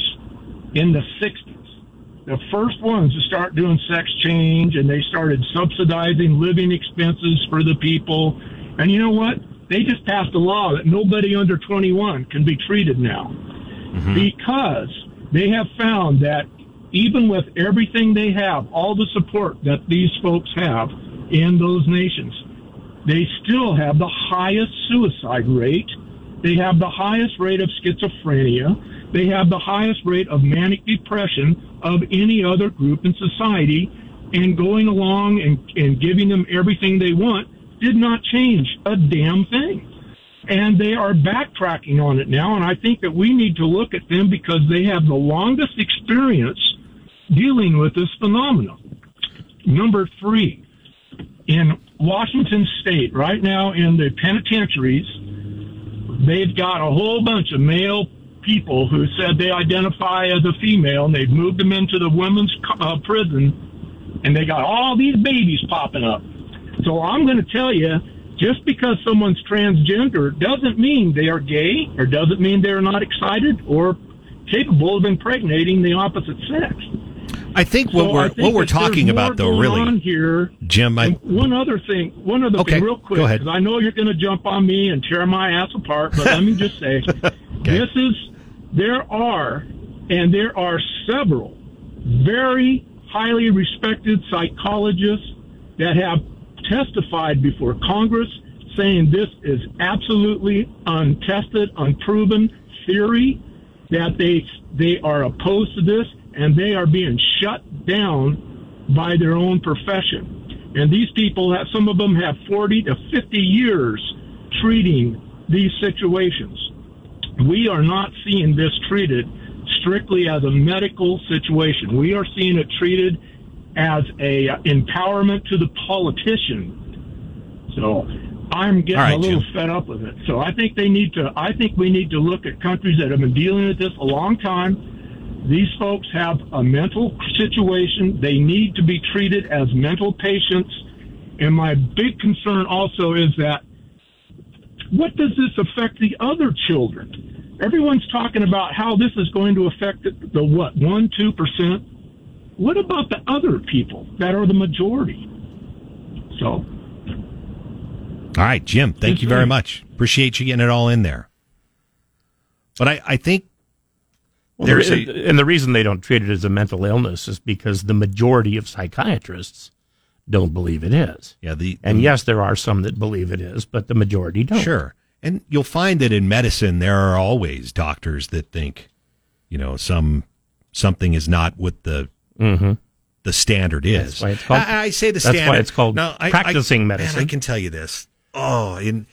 in the 60s. The first ones to start doing sex change, and they started subsidizing living expenses for the people. And you know what? They just passed a law that nobody under 21 can be treated now mm-hmm. because they have found that even with everything they have, all the support that these folks have in those nations, they still have the highest suicide rate. They have the highest rate of schizophrenia. They have the highest rate of manic depression of any other group in society. And going along and, and giving them everything they want did not change a damn thing and they are backtracking on it now. And I think that we need to look at them because they have the longest experience dealing with this phenomenon. Number three, in Washington State, right now in the penitentiaries, they've got a whole bunch of male people who said they identify as a female, and they've moved them into the women's uh, prison, and they got all these babies popping up. So I'm going to tell you, just because someone's transgender doesn't mean they are gay or doesn't mean they're not excited or capable of impregnating the opposite sex. I think what so we're think what we're talking about though really on here Jim I, one other thing one other okay, thing real quick go ahead. because I know you're going to jump on me and tear my ass apart but let me just say okay. this is there are and there are several very highly respected psychologists that have testified before Congress saying this is absolutely untested, unproven theory, that they they are opposed to this and they are being shut down by their own profession. And these people have some of them have 40 to 50 years treating these situations. We are not seeing this treated strictly as a medical situation. We are seeing it treated as a uh, empowerment to the politician. So I'm getting right, a little Jim. fed up with it. So I think they need to. I think we need to look at countries that have been dealing with this a long time. These folks have a mental situation. They need to be treated as mental patients. And my big concern also is that what does this affect the other children? Everyone's talking about how this is going to affect the, the what one two percent what about the other people that are the majority? So, all right, Jim. Thank you very much. Appreciate you getting it all in there. But I, I think well, a, and the reason they don't treat it as a mental illness is because the majority of psychiatrists don't believe it is. Yeah, the, and yes, there are some that believe it is, but the majority don't. Sure, and you'll find that in medicine there are always doctors that think, you know, some something is not what the Mm-hmm. the standard is. That's why it's called, I, I say the that's standard. why it's called no, I, practicing I, medicine. Man, I can tell you this. Oh, and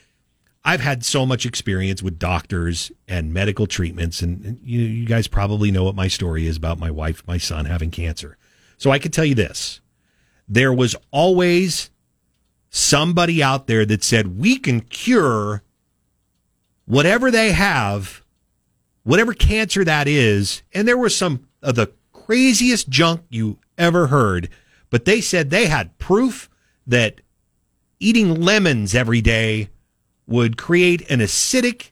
I've had so much experience with doctors and medical treatments, and, you, you guys probably know what my story is about my wife, my son having cancer. So I can tell you this: there was always somebody out there that said we can cure whatever they have, whatever cancer that is, and there was some of the craziest junk you ever heard, but they said they had proof that eating lemons every day would create an acidic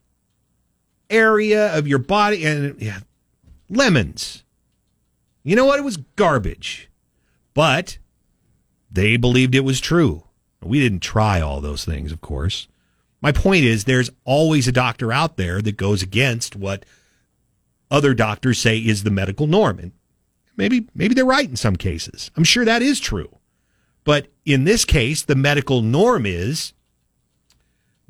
area of your body and yeah, lemons. You know what? It was garbage. But they believed it was true. We didn't try all those things, of course. My point is there's always a doctor out there that goes against what other doctors say is the medical norm. And maybe maybe they're right in some cases. I'm sure that is true. But in this case, the medical norm is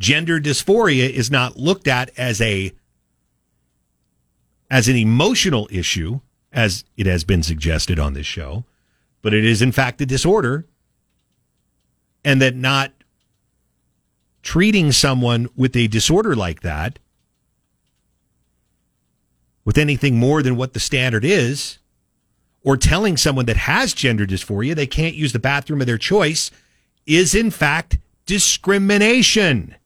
gender dysphoria is not looked at as a as an emotional issue as it has been suggested on this show, but it is in fact a disorder and that not treating someone with a disorder like that with anything more than what the standard is, or telling someone that has gender dysphoria they can't use the bathroom of their choice is in fact discrimination.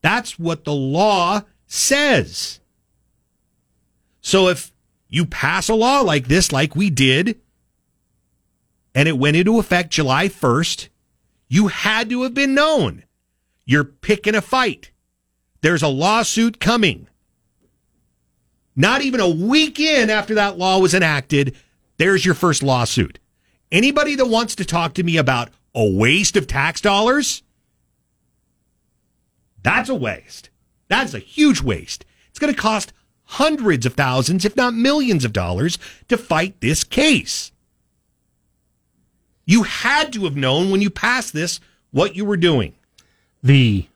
That's what the law says. So if you pass a law like this, like we did, and it went into effect July 1st, you had to have been known. You're picking a fight. There's a lawsuit coming. Not even a week in after that law was enacted, there's your first lawsuit. Anybody that wants to talk to me about a waste of tax dollars, that's a waste. That's a huge waste. It's going to cost hundreds of thousands, if not millions of dollars to fight this case. You had to have known when you passed this what you were doing. The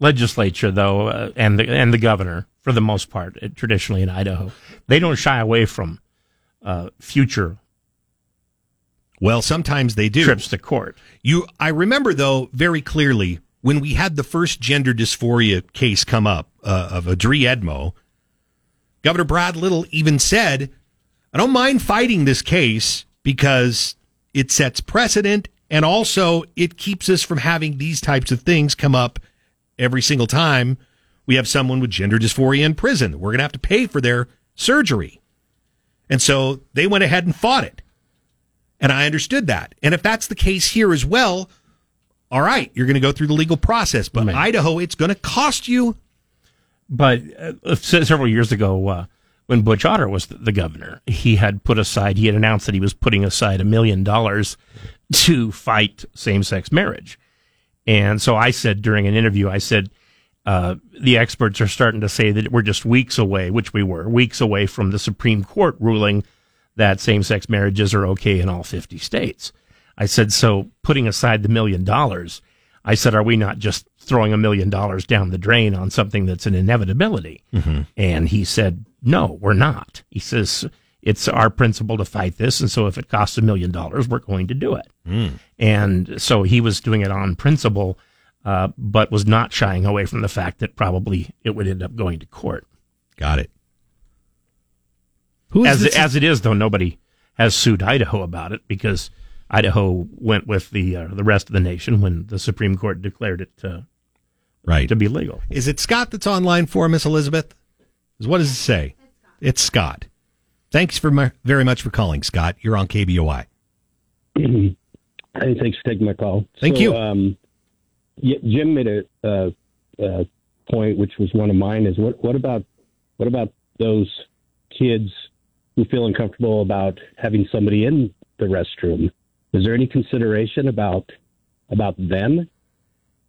legislature, though, uh, and the and the governor, for the most part, uh, traditionally in Idaho, they don't shy away from uh, future. Well, sometimes they do trips to court. You, I remember though very clearly when we had the first gender dysphoria case come up uh, of Adree Edmo. Governor Brad Little even said, "I don't mind fighting this case because it sets precedent and also it keeps us from having these types of things come up every single time we have someone with gender dysphoria in prison. We're going to have to pay for their surgery. And so they went ahead and fought it. And I understood that. And if that's the case here as well, all right, you're going to go through the legal process. But Idaho, it's going to cost you. But uh, several years ago, uh, when Butch Otter was the governor, he had put aside, he had announced that he was putting aside a million dollars to fight same sex marriage. And so I said during an interview, I said, uh, the experts are starting to say that we're just weeks away, which we were, weeks away from the Supreme Court ruling that same sex marriages are okay in all 50 states. I said, so putting aside the million dollars, I said, are we not just throwing a million dollars down the drain on something that's an inevitability? Mm-hmm. And he said, no, we're not. He says, it's our principle to fight this. And so if it costs a million dollars, we're going to do it. Mm. And so he was doing it on principle, uh, but was not shying away from the fact that probably it would end up going to court. Got it. Who as, as it is, though, nobody has sued Idaho about it because Idaho went with the uh, the rest of the nation when the Supreme Court declared it uh, right to be legal. Is it Scott that's online for Miss Elizabeth? What does it say? It's Scott. Thanks for my, very much for calling, Scott. You're on KBOI. Hey, thanks for taking my call. Thank so, you. Um, yeah, Jim made a uh, uh, point, which was one of mine. Is what what about what about those kids who feel uncomfortable about having somebody in the restroom? Is there any consideration about about them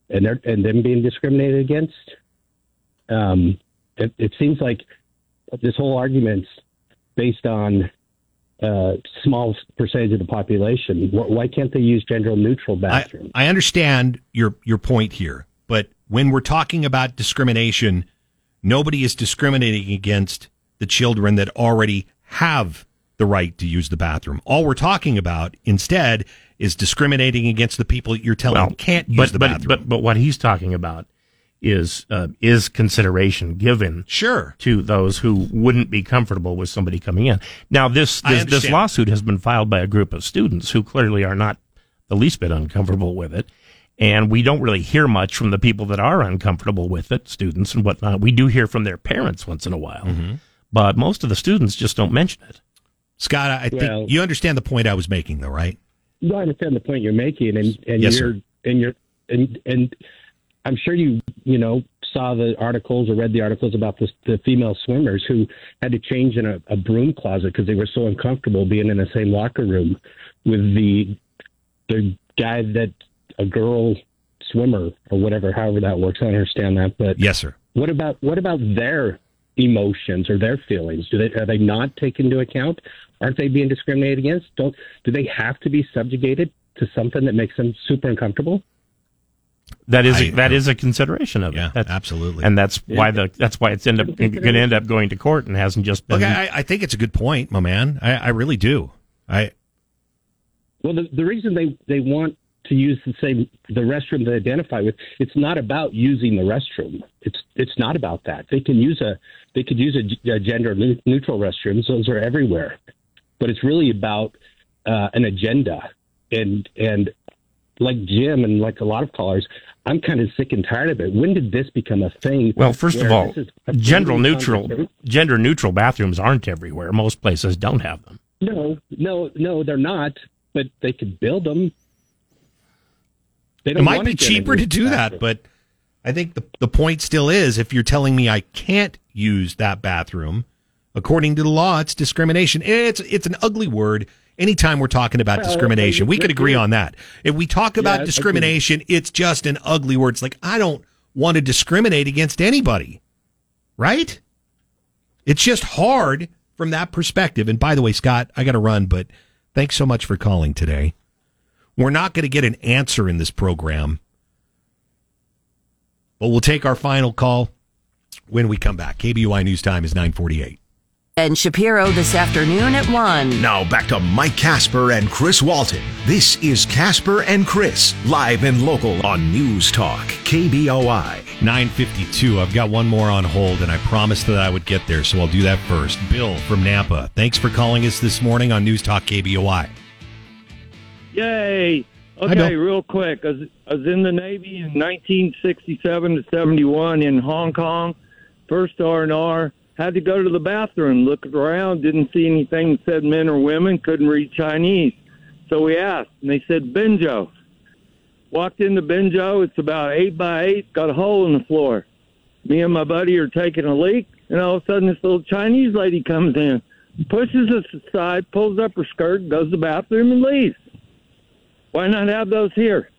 and their and them being discriminated against? Um, it, it seems like this whole argument's based on uh, small percentage of the population. Why can't they use gender neutral bathrooms? I, I understand your your point here, but when we're talking about discrimination, nobody is discriminating against the children that already have the right to use the bathroom. All we're talking about instead is discriminating against the people you're telling well, can't use but, the but, bathroom. But but what he's talking about is uh, is consideration given sure to those who wouldn't be comfortable with somebody coming in. Now this this, this lawsuit has been filed by a group of students who clearly are not the least bit uncomfortable with it, And we don't really hear much from the people that are uncomfortable with it, students and whatnot. We do hear from their parents once in a while, Mm-hmm. but most of the students just don't mention it. Scott, I think you understand the point I was making, though, right? No, I understand the point you're making, and and Yes, you're sir. and you're and and I'm sure you you know saw the articles or read the articles about the, the female swimmers who had to change in a, a broom closet because they were so uncomfortable being in the same locker room with the the guy that a girl swimmer or whatever, however that works. I understand that, but yes, sir. What about what about their emotions or their feelings? Do they are they not taken into account? Aren't they being discriminated against? Don't do they have to be subjugated to something that makes them super uncomfortable? That is I- a, that is a consideration of it. That's, absolutely, and that's why the that's why it's end up going to end up going to court and hasn't just been. Look, I, I think it's a good point, my man. I, I really do. I Well, the, the reason they, they want to use the same the restroom they identify with, it's not about using the restroom. It's it's not about that. They can use a they could use a, g- a gender neutral restrooms. Those are everywhere, but it's really about uh, an agenda. And and like Jim and like a lot of callers, I'm kind of sick and tired of it. When did this become a thing? Well, first of all, gender neutral gender neutral bathrooms aren't everywhere. Most places don't have them. No, no, no, they're not. But they could build them. They it might be cheaper to do that, but I think the the point still is if you're telling me I can't use that bathroom, according to the law, it's discrimination. It's it's an ugly word. Anytime we're talking about Well, discrimination, we could agree on that. If we talk about agreed. discrimination, it's just an ugly word. It's like I don't want to discriminate against anybody, right? It's just hard from that perspective. And by the way, Scott, I got to run, but thanks so much for calling today. We're not going to get an answer in this program, but we'll take our final call when we come back. KBOI News Time is 948. And Shapiro this afternoon at 1. Now back to Mike Kasper and Chris Walton. This is Kasper and Chris, live and local on News Talk, KBOI. 952. I've got one more on hold, and I promised that I would get there, so I'll do that first. Bill from Nampa, thanks for calling us this morning on News Talk KBOI. Yay! Okay, real quick. I was, I was in the Navy in 1967 to 71 in Hong Kong. First R and R. Had to go to the bathroom. Looked around, didn't see anything that said men or women. Couldn't read Chinese, so we asked, and they said Benjo. Walked into Benjo. It's about eight by eight. Got a hole in the floor. Me and my buddy are taking a leak, and all of a sudden this little Chinese lady comes in, pushes us aside, pulls up her skirt, goes to the bathroom, and leaves. Why not have those here?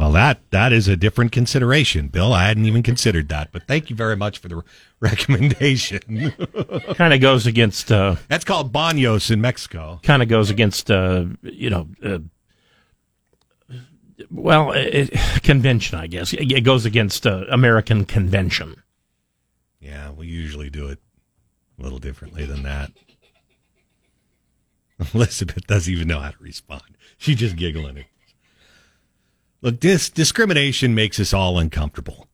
Well, that that is a different consideration, Bill. I hadn't even considered that, but thank you very much for the recommendation. kind of goes against. Uh, That's called baños in Mexico. kind of goes against. Uh, you know. Uh, well, it, convention, I guess. It it goes against uh, American convention. Yeah, we usually do it a little differently than that. Elizabeth doesn't even know how to respond. She's just giggling. Look, this discrimination makes us all uncomfortable.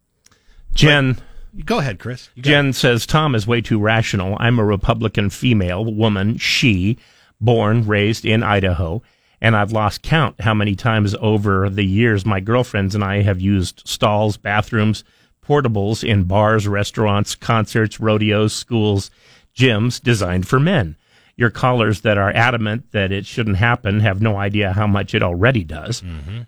Jen. Go ahead, Chris. Got Jen says Tom is way too rational. I'm a Republican female woman, she, born, raised in Idaho, and I've lost count how many times over the years my girlfriends and I have used stalls, bathrooms, portables in bars, restaurants, concerts, rodeos, schools, gyms designed for men. Your callers that are adamant that it shouldn't happen have no idea how much it already does.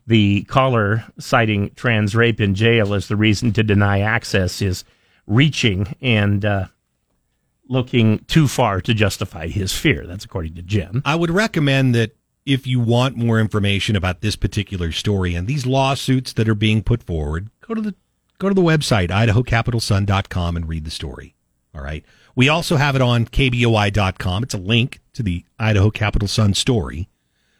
The caller citing trans rape in jail as the reason to deny access is reaching and uh, looking too far to justify his fear. That's according to Jim. I would recommend that if you want more information about this particular story and these lawsuits that are being put forward, go to the go to the website idahocapitalsun.com and read the story. All right. We also have it on kboi.com. It's a link to the Idaho Capital Sun story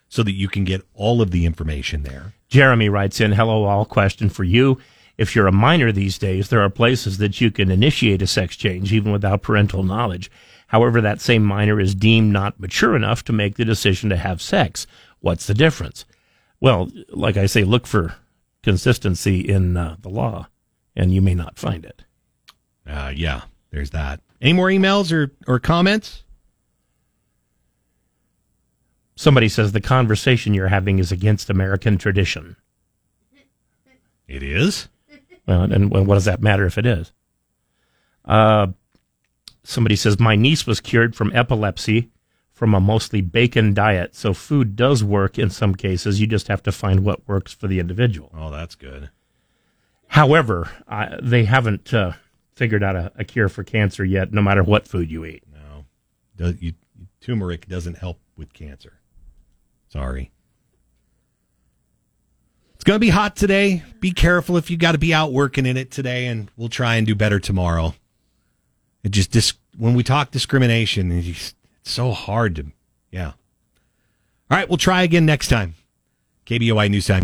so that you can get all of the information there. Jeremy writes in, Hello, all. Question for you. If you're a minor these days, there are places that you can initiate a sex change even without parental knowledge. However, that same minor is deemed not mature enough to make the decision to have sex. What's the difference? Well, like I say, look for consistency in uh, the law, and you may not find it. Uh, yeah, there's that. Any more emails or, or comments? Somebody says the conversation you're having is against American tradition. It is. Well, and what does that matter if it is? Uh, somebody says my niece was cured from epilepsy from a mostly bacon diet. So food does work in some cases. You just have to find what works for the individual. Oh, that's good. However, uh, they haven't uh, figured out a, a, cure for cancer yet. No matter what food you eat. No, you, turmeric doesn't help with cancer. Sorry. It's going to be hot today. Be careful if you got to be out working in it today, and we'll try and do better tomorrow. It just dis- when we talk discrimination, it's so hard to, yeah. All right, we'll try again next time. KBOI News Time.